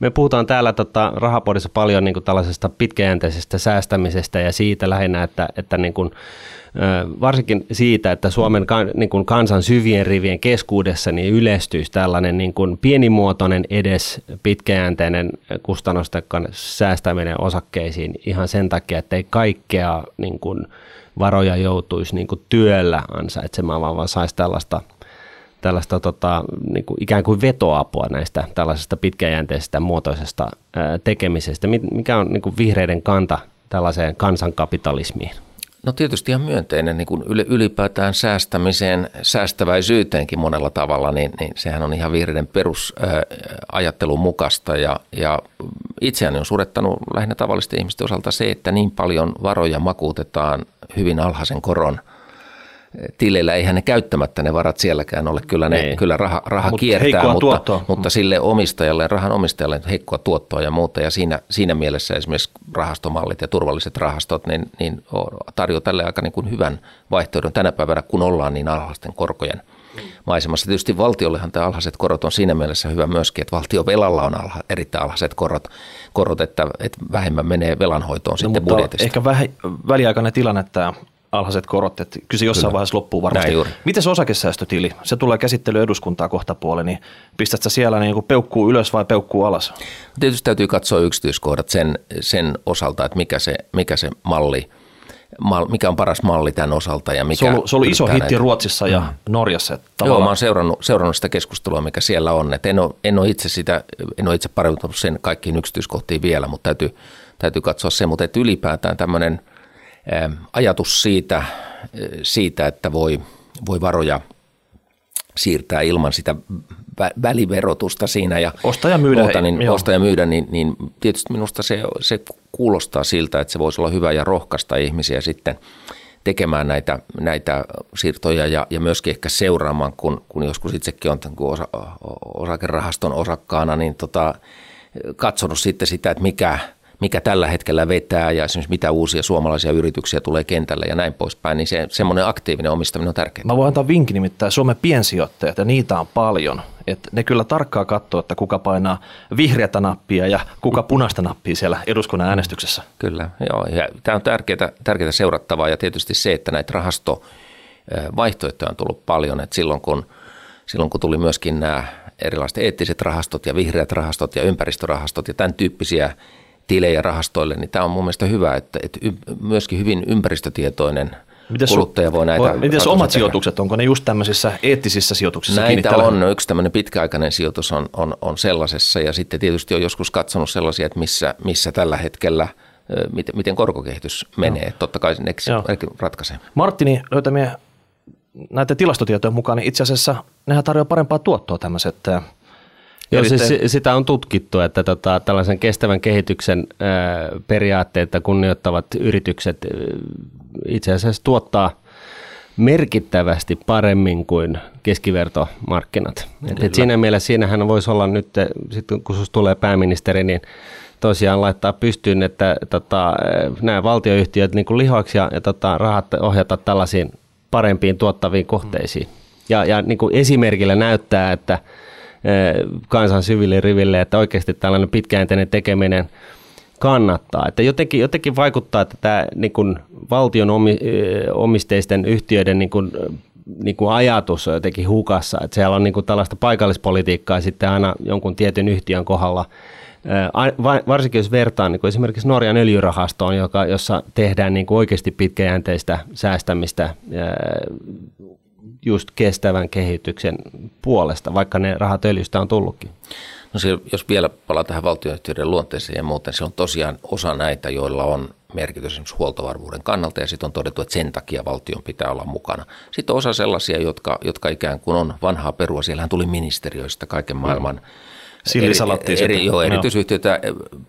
[SPEAKER 2] Me puhutaan täällä tota, rahapodissa paljon niin kuin tällaisesta pitkäjänteisestä säästämisestä ja siitä lähinnä, että, että niin kuin, varsinkin siitä, että Suomen niin kuin kansan syvien rivien keskuudessa niin yleistyisi tällainen niin kuin pienimuotoinen edes pitkäjänteinen kustannusten säästäminen osakkeisiin ihan sen takia, että ei kaikkea niin kuin varoja joutuisi niin kuin työllä ansaitsemaan, vaan, vaan saisi tällaista – tällaista tota, niin kuin ikään kuin vetoapua näistä tällaisesta pitkäjänteisestä muotoisesta tekemisestä. Mikä on niin kuin vihreiden kanta tällaiseen kansankapitalismiin?
[SPEAKER 3] No tietysti ihan myönteinen niin kuin ylipäätään säästämiseen, säästäväisyyteenkin monella tavalla, niin, niin sehän on ihan vihreiden perusajattelun mukaista. Ja, ja itseäni on surettanut lähinnä tavallisten ihmisten osalta se, että niin paljon varoja makuutetaan hyvin alhaisen koron – tileillä eihän ne käyttämättä ne varat sielläkään ole. Kyllä, ne, Ei. kyllä raha, raha Mut kiertää, mutta, mutta sille omistajalle, rahan omistajalle heikkoa tuottoa ja muuta. Ja siinä, siinä mielessä esimerkiksi rahastomallit ja turvalliset rahastot niin, niin tarjoaa tälle aika niin kuin hyvän vaihtoehdon tänä päivänä, kun ollaan niin alhaisten korkojen maisemassa. Tietysti valtiollehan tämä alhaiset korot on siinä mielessä hyvä myöskin, että valtio velalla on alha, erittäin alhaiset korot, korot että, että vähemmän menee velanhoitoon no, sitten budjetista.
[SPEAKER 1] Ehkä väh, väliaikainen tilanne tämä alhaiset korot, että kyllä se jossain kyllä. vaiheessa loppuu varmasti. Miten se osakesäästötili? Se tulee käsittely eduskuntaa kohta puoli, niin pistätkö siellä niin kuin peukkuu ylös vai peukkuu alas?
[SPEAKER 3] Tietysti täytyy katsoa yksityiskohdat sen, sen osalta, että mikä se, mikä se malli mikä on paras malli tämän osalta. Ja mikä
[SPEAKER 1] se on ollut, se on ollut iso hitti näitä. Ruotsissa ja mm. Norjassa.
[SPEAKER 3] Joo, mä oon seurannut, seurannut sitä keskustelua, mikä siellä on. Et en, ole, en, ole itse sitä, en ole itse paremmin sen kaikkiin yksityiskohtiin vielä, mutta täytyy, täytyy katsoa se. Mutta että ylipäätään tämmöinen – ajatus siitä, siitä että voi, voi varoja siirtää ilman sitä väliverotusta siinä ja
[SPEAKER 1] ostaja myydä,
[SPEAKER 3] muuta, niin, ostaja myydä niin, niin tietysti minusta se, se kuulostaa siltä, että se voisi olla hyvä ja rohkaista ihmisiä sitten tekemään näitä, näitä siirtoja ja, ja myöskin ehkä seuraamaan, kun, kun joskus itsekin on osa, osakerahaston osakkaana, niin tota, katsonut sitten sitä, että mikä – mikä tällä hetkellä vetää ja esimerkiksi mitä uusia suomalaisia yrityksiä tulee kentälle ja näin poispäin, niin se, semmoinen aktiivinen omistaminen on tärkeää.
[SPEAKER 1] Mä voin antaa vinkin nimittäin Suomen piensijoittajat ja niitä on paljon. että ne kyllä tarkkaa katsoo, että kuka painaa vihreätä nappia ja kuka punaista nappia siellä eduskunnan äänestyksessä.
[SPEAKER 3] Kyllä, joo. Ja tämä on tärkeää, tärkeää seurattavaa ja tietysti se, että näitä rahastovaihtoehtoja on tullut paljon. Että silloin, kun, silloin kun tuli myöskin nämä erilaiset eettiset rahastot ja vihreät rahastot ja ympäristörahastot ja tämän tyyppisiä tilejä rahastoille, niin tämä on mun mielestä hyvä, että, että myöskin hyvin ympäristötietoinen Mites kuluttaja voi näitä...
[SPEAKER 1] Miten omat tehdä. sijoitukset, onko ne just tämmöisissä eettisissä sijoituksissa
[SPEAKER 3] Näitä on, no, yksi tämmöinen pitkäaikainen sijoitus on, on, on sellaisessa ja sitten tietysti on joskus katsonut sellaisia, että missä, missä tällä hetkellä miten, miten korkokehitys menee. Joo. Totta kai nekin ratkaisee.
[SPEAKER 1] Martini löytämiä näitä tilastotietoja mukaan, niin itse asiassa nehän tarjoaa parempaa tuottoa tämmöiset
[SPEAKER 2] Joo, siis sitä on tutkittu, että tota, tällaisen kestävän kehityksen ää, periaatteita kunnioittavat yritykset itse asiassa tuottaa merkittävästi paremmin kuin keskivertomarkkinat. Et, et siinä mielessä siinähän voisi olla nyt, sitten kun sinusta tulee pääministeri, niin tosiaan laittaa pystyyn, että tota, nämä valtioyhtiöt niin kuin lihoiksi ja, ja tota, rahat ohjata tällaisiin parempiin tuottaviin kohteisiin. Ja, ja niin kuin esimerkillä näyttää, että – kansan syville riville, että oikeasti tällainen pitkäjänteinen tekeminen kannattaa. Että jotenkin, jotenkin vaikuttaa, että tämä niin kuin valtion omisteisten yhtiöiden niin kuin, niin kuin ajatus on jotenkin hukassa. Että siellä on niin kuin tällaista paikallispolitiikkaa sitten aina jonkun tietyn yhtiön kohdalla. Varsinkin jos vertaan niin kuin esimerkiksi Norjan öljyrahastoon, joka, jossa tehdään niin kuin oikeasti pitkäjänteistä säästämistä just kestävän kehityksen puolesta, vaikka ne rahat öljystä on tullutkin?
[SPEAKER 3] No se, jos vielä palaa tähän valtioyhtiöiden luonteeseen ja muuten, se on tosiaan osa näitä, joilla on merkitys esimerkiksi huoltovarmuuden kannalta ja sitten on todettu, että sen takia valtion pitää olla mukana. Sitten on osa sellaisia, jotka, jotka ikään kuin on vanhaa perua. Siellähän tuli ministeriöistä kaiken maailman mm
[SPEAKER 1] Sillisalatti.
[SPEAKER 3] Eri, eri, joo, erityisyhtiöitä,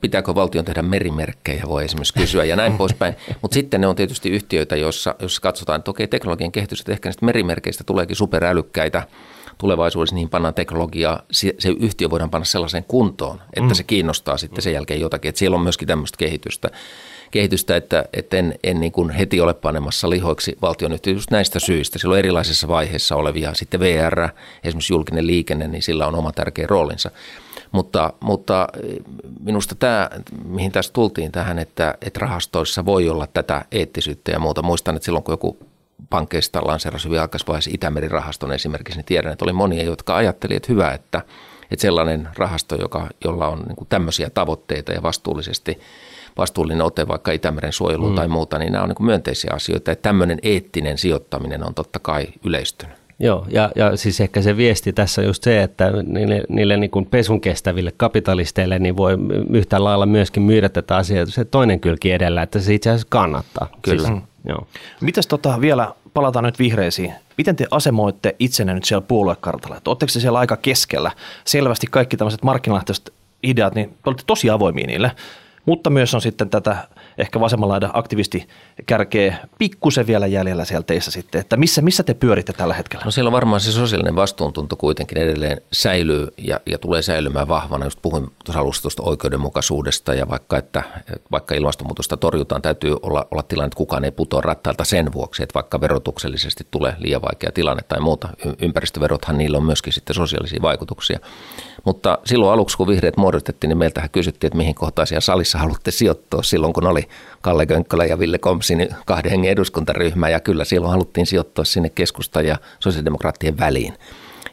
[SPEAKER 3] pitääkö valtion tehdä merimerkkejä, voi esimerkiksi kysyä ja näin poispäin. Mutta sitten ne on tietysti yhtiöitä, joissa, joissa katsotaan, että okei, teknologian kehitys, että ehkä näistä merimerkeistä tuleekin superälykkäitä, tulevaisuudessa niin pannaan teknologiaa, se, se yhtiö voidaan panna sellaiseen kuntoon, että mm. se kiinnostaa sitten sen jälkeen jotakin. Että siellä on myöskin tämmöistä kehitystä kehitystä, että, että en, en niin kuin heti ole panemassa lihoiksi valtionyhtiö just näistä syistä. Sillä on erilaisissa vaiheissa olevia, sitten VR, esimerkiksi julkinen liikenne, niin sillä on oma tärkeä roolinsa. Mutta, mutta minusta tämä, mihin tässä tultiin tähän, että, että rahastoissa voi olla tätä eettisyyttä ja muuta. Muistan, että silloin kun joku pankkeista lanseerasi hyvin aikaisvaiheessa Itämeri-rahaston esimerkiksi, niin tiedän, että oli monia, jotka ajattelivat, että hyvä, että, että sellainen rahasto, joka, jolla on niin tämmöisiä tavoitteita ja vastuullisesti vastuullinen ote vaikka Itämeren suojeluun mm. tai muuta, niin nämä on niin myönteisiä asioita. Että tämmöinen eettinen sijoittaminen on totta kai yleistynyt.
[SPEAKER 2] Joo, ja, ja siis ehkä se viesti tässä on just se, että niille, niille niin kuin pesun kestäville kapitalisteille niin voi yhtä lailla myöskin myydä tätä asiaa se toinen kylki edellä, että se itse asiassa kannattaa.
[SPEAKER 3] Kyllä. Siis,
[SPEAKER 2] Joo.
[SPEAKER 1] Mites tota, vielä palataan nyt vihreisiin. Miten te asemoitte itsenne nyt siellä puoluekartalla? Oletteko se siellä aika keskellä? Selvästi kaikki tämmöiset markkinalähtöiset ideat, niin olette tosi avoimia niille. Mutta myös on sitten tätä ehkä vasemmanlaidan aktivisti kärkeä pikkusen vielä jäljellä siellä teissä sitten, että missä, missä te pyöritte tällä hetkellä?
[SPEAKER 3] No siellä varmaan se sosiaalinen vastuuntunto kuitenkin edelleen säilyy ja, ja tulee säilymään vahvana. Just puhuin tuossa alussa tuosta oikeudenmukaisuudesta ja vaikka, että vaikka ilmastonmuutosta torjutaan, täytyy olla, olla tilanne, että kukaan ei putoa rattailta sen vuoksi, että vaikka verotuksellisesti tulee liian vaikea tilanne tai muuta. Ympäristöverothan niillä on myöskin sitten sosiaalisia vaikutuksia. Mutta silloin aluksi, kun vihreät muodostettiin, niin meiltähän kysyttiin, että mihin kohtaan siellä salissa haluatte sijoittua silloin, kun oli Kalle Könkkölä ja Ville Komsin kahden hengen eduskuntaryhmä. Ja kyllä silloin haluttiin sijoittua sinne keskusta ja sosiaalidemokraattien väliin.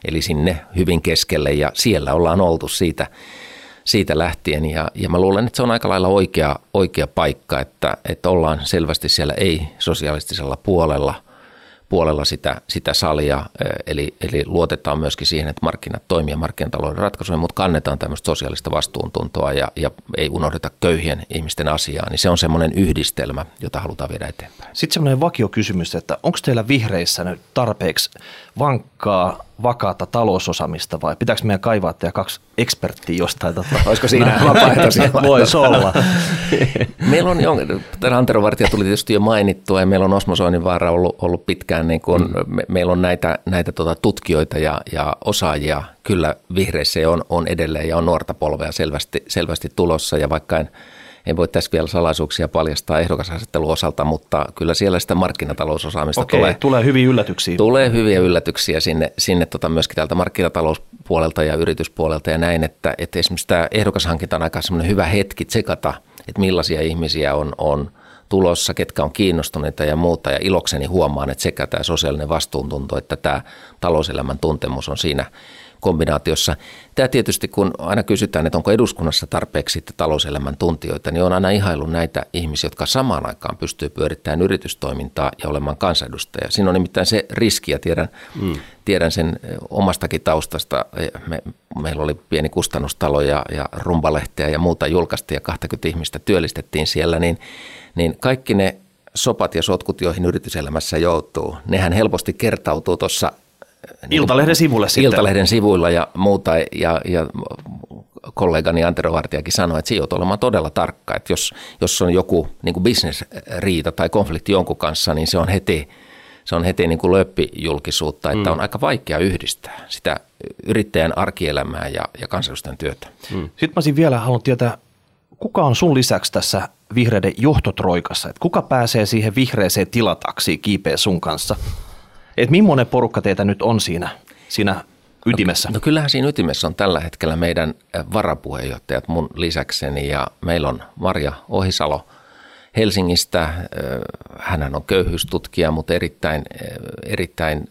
[SPEAKER 3] Eli sinne hyvin keskelle ja siellä ollaan oltu siitä, siitä lähtien. Ja, ja mä luulen, että se on aika lailla oikea, oikea paikka, että, että ollaan selvästi siellä ei-sosialistisella puolella – puolella sitä, sitä salia, eli, eli luotetaan myöskin siihen, että markkinat toimii markkinatalouden ratkaisuja, mutta kannetaan tämmöistä sosiaalista vastuuntuntoa ja, ja ei unohdeta köyhien ihmisten asiaa, niin se on semmoinen yhdistelmä, jota halutaan viedä eteenpäin.
[SPEAKER 1] Sitten semmoinen vakiokysymys, että onko teillä vihreissä nyt tarpeeksi vankkaa vakaata talousosaamista vai pitääkö meidän kaivaa teidän kaksi eksperttiä jostain? Tota,
[SPEAKER 3] Olisiko siinä vapaaehtoisia?
[SPEAKER 1] Voisi olla.
[SPEAKER 3] meillä on Antero Vartija tuli tietysti jo mainittua ja meillä on Osmo Soininvaara ollut, ollut pitkään, niin kuin, mm. me, meillä on näitä, näitä tota, tutkijoita ja, ja osaajia kyllä vihreissä on, on edelleen ja on nuorta polvea selvästi, selvästi tulossa ja vaikka en en voi tässä vielä salaisuuksia paljastaa ehdokasasettelun osalta, mutta kyllä siellä sitä markkinatalousosaamista
[SPEAKER 1] Okei,
[SPEAKER 3] tulee.
[SPEAKER 1] tulee hyviä yllätyksiä.
[SPEAKER 3] Tulee hyviä yllätyksiä sinne, sinne tota myöskin täältä markkinatalouspuolelta ja yrityspuolelta ja näin, että, että esimerkiksi tämä ehdokashankinta on aika semmoinen hyvä hetki tsekata, että millaisia ihmisiä on, on tulossa, ketkä on kiinnostuneita ja muuta. Ja ilokseni huomaan, että sekä tämä sosiaalinen vastuuntunto että tämä talouselämän tuntemus on siinä kombinaatiossa. Tämä tietysti, kun aina kysytään, että onko eduskunnassa tarpeeksi sitten talouselämän tuntijoita, niin on aina ihailu näitä ihmisiä, jotka samaan aikaan pystyy pyörittämään yritystoimintaa ja olemaan kansanedustaja. Siinä on nimittäin se riski, ja tiedän, mm. tiedän sen omastakin taustasta. Me, meillä oli pieni kustannustalo ja, ja rumpalehteä ja muuta julkaistiin ja 20 ihmistä työllistettiin siellä, niin, niin kaikki ne sopat ja sotkut, joihin yrityselämässä joutuu, nehän helposti kertautuu tuossa
[SPEAKER 1] niin Iltalehden sivulle sitten.
[SPEAKER 3] Iltalehden sivuilla ja muuta. Ja, ja kollegani Antero Vartijakin sanoi, että siinä olemaan todella tarkka, että jos, jos on joku niin bisnesriita tai konflikti jonkun kanssa, niin se on heti, se on heti niin kuin löppijulkisuutta, että mm. on aika vaikea yhdistää sitä yrittäjän arkielämää ja, ja kansanedustajan työtä.
[SPEAKER 1] Mm. Sitten mä olisin vielä halunnut tietää, kuka on sun lisäksi tässä vihreiden johtotroikassa? Että kuka pääsee siihen vihreeseen tilataksiin kiipeä sun kanssa? Et millainen porukka teitä nyt on siinä, siinä ytimessä?
[SPEAKER 3] No, no kyllähän siinä ytimessä on tällä hetkellä meidän varapuheenjohtajat mun lisäkseni ja meillä on Marja Ohisalo Helsingistä. Hän on köyhyystutkija, mutta erittäin, erittäin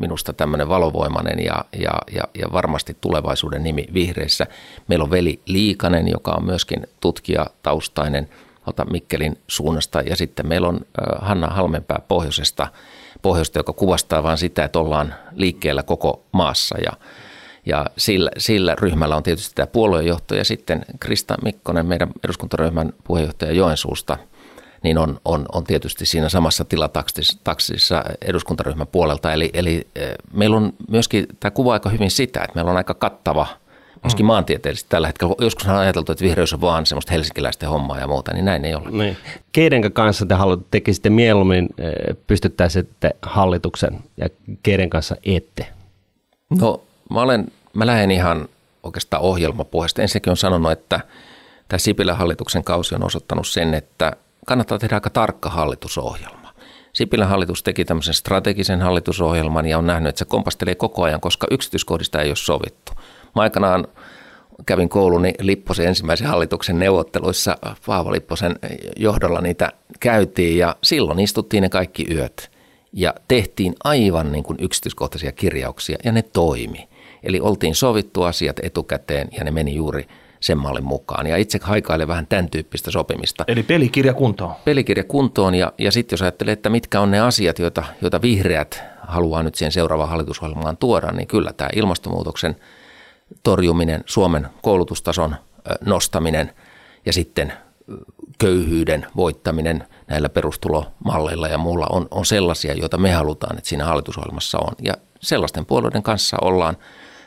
[SPEAKER 3] minusta tämmöinen valovoimainen ja, ja, ja, ja varmasti tulevaisuuden nimi vihreissä. Meillä on Veli Liikanen, joka on myöskin tutkijataustainen Mikkelin suunnasta ja sitten meillä on Hanna Halmenpää Pohjoisesta – pohjoista, joka kuvastaa vain sitä, että ollaan liikkeellä koko maassa ja ja sillä, sillä ryhmällä on tietysti tämä puoluejohto ja sitten Krista Mikkonen, meidän eduskuntaryhmän puheenjohtaja Joensuusta, niin on, on, on tietysti siinä samassa tilataksissa eduskuntaryhmän puolelta. Eli, eli eh, meillä on myöskin, tämä kuvaa aika hyvin sitä, että meillä on aika kattava – myöskin mm. maantieteellisesti tällä hetkellä. Joskus on ajateltu, että vihreys on vaan semmoista helsinkiläisten hommaa ja muuta, niin näin ei ole. Niin.
[SPEAKER 2] Keiden kanssa te haluatte tekisitte mieluummin eh, pystyttäisitte hallituksen ja keiden kanssa ette?
[SPEAKER 3] No mä, olen, mä lähden ihan oikeastaan ohjelmapuheesta. Ensinnäkin on sanonut, että tämä Sipilän hallituksen kausi on osoittanut sen, että kannattaa tehdä aika tarkka hallitusohjelma. Sipilän hallitus teki tämmöisen strategisen hallitusohjelman ja on nähnyt, että se kompastelee koko ajan, koska yksityiskohdista ei ole sovittu. Mä aikanaan kävin kouluni Lipposen ensimmäisen hallituksen neuvotteluissa. Paavo Lipposen johdolla niitä käytiin ja silloin istuttiin ne kaikki yöt ja tehtiin aivan niin kuin yksityiskohtaisia kirjauksia ja ne toimi. Eli oltiin sovittu asiat etukäteen ja ne meni juuri sen mallin mukaan. Ja itse haikailen vähän tämän tyyppistä sopimista.
[SPEAKER 1] Eli pelikirja kuntoon.
[SPEAKER 3] Pelikirja kuntoon ja, ja sitten jos ajattelee, että mitkä on ne asiat, joita, joita vihreät haluaa nyt siihen seuraavaan hallitusohjelmaan tuoda, niin kyllä tämä ilmastonmuutoksen – torjuminen, Suomen koulutustason nostaminen ja sitten köyhyyden voittaminen näillä perustulomalleilla ja muulla on, on sellaisia, joita me halutaan, että siinä hallitusohjelmassa on. Ja sellaisten puolueiden kanssa ollaan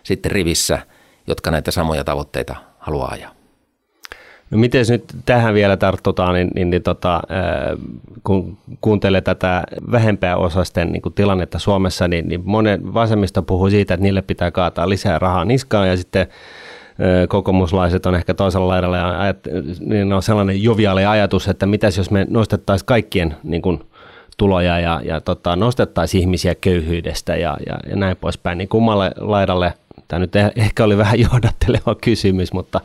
[SPEAKER 3] sitten rivissä, jotka näitä samoja tavoitteita haluaa ajaa.
[SPEAKER 2] No miten nyt tähän vielä tarttutaan, niin, niin, niin tota, kun kuuntelee tätä vähempää osasten niin tilannetta Suomessa, niin, niin monen vasemmista puhuu siitä, että niille pitää kaataa lisää rahaa niskaan ja sitten kokoomuslaiset on ehkä toisella laidalla ja ajat, niin on sellainen joviaali ajatus, että mitäs jos me nostettaisiin kaikkien niin kuin, tuloja ja, ja tota, nostettaisiin ihmisiä köyhyydestä ja, ja, ja näin poispäin, niin kummalle laidalle, tämä nyt eh, ehkä oli vähän johdatteleva kysymys, mutta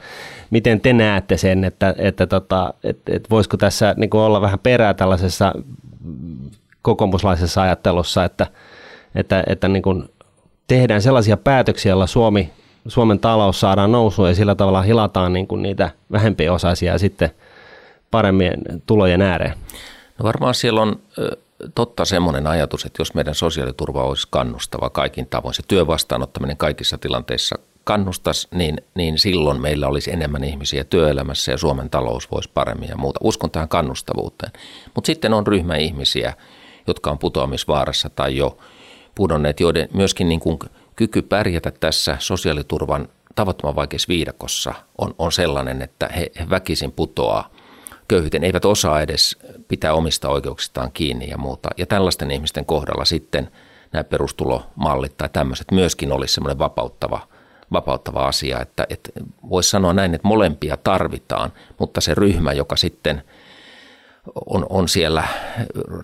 [SPEAKER 2] miten te näette sen, että, että, tota, että, että voisiko tässä niin kuin olla vähän perää tällaisessa kokoomuslaisessa ajattelussa, että, että, että niin kuin tehdään sellaisia päätöksiä, joilla Suomi, Suomen talous saadaan nousuun ja sillä tavalla hilataan niin kuin niitä vähempiosaisia sitten paremmin tulojen ääreen?
[SPEAKER 3] No varmaan siellä on totta semmoinen ajatus, että jos meidän sosiaaliturva olisi kannustava kaikin tavoin, se työn vastaanottaminen kaikissa tilanteissa kannustaisi, niin, niin silloin meillä olisi enemmän ihmisiä työelämässä ja Suomen talous voisi paremmin ja muuta. Uskon tähän kannustavuuteen. Mutta sitten on ryhmä ihmisiä, jotka on putoamisvaarassa tai jo pudonneet, joiden myöskin niin kuin kyky pärjätä tässä sosiaaliturvan tavattoman vaikeassa viidakossa on, on sellainen, että he, he väkisin putoaa köyhyyteen, eivät osaa edes pitää omista oikeuksistaan kiinni ja muuta. Ja tällaisten ihmisten kohdalla sitten nämä perustulomallit tai tämmöiset myöskin olisi semmoinen vapauttava, vapauttava asia, että, että voisi sanoa näin, että molempia tarvitaan, mutta se ryhmä, joka sitten on, on siellä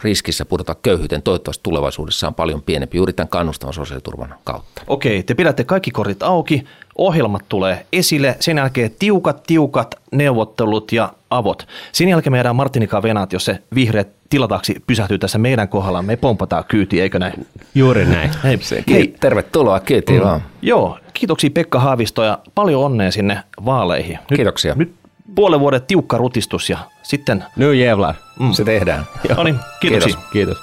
[SPEAKER 3] riskissä pudota köyhyyteen, toivottavasti tulevaisuudessa on paljon pienempi juuri tämän kannustavan sosiaaliturvan kautta.
[SPEAKER 1] Okei, te pidätte kaikki korit auki, ohjelmat tulee esille, sen jälkeen tiukat, tiukat neuvottelut ja avot. Sen jälkeen meidän Martinika Venat, jos se vihreät tilataksi pysähtyy tässä meidän kohdalla, me pompataan kyytiin, eikö näin?
[SPEAKER 2] Juuri näin.
[SPEAKER 3] Hei, hei. tervetuloa kyytiin mm. vaan.
[SPEAKER 1] Joo, kiitoksia Pekka Haavisto ja paljon onnea sinne vaaleihin.
[SPEAKER 3] Nyt, Kiitoksia.
[SPEAKER 1] Nyt puolen vuoden tiukka rutistus ja sitten...
[SPEAKER 2] Nyt jävlar,
[SPEAKER 3] mm. se tehdään. Joo.
[SPEAKER 1] No niin.
[SPEAKER 2] Kiitos. Kiitos.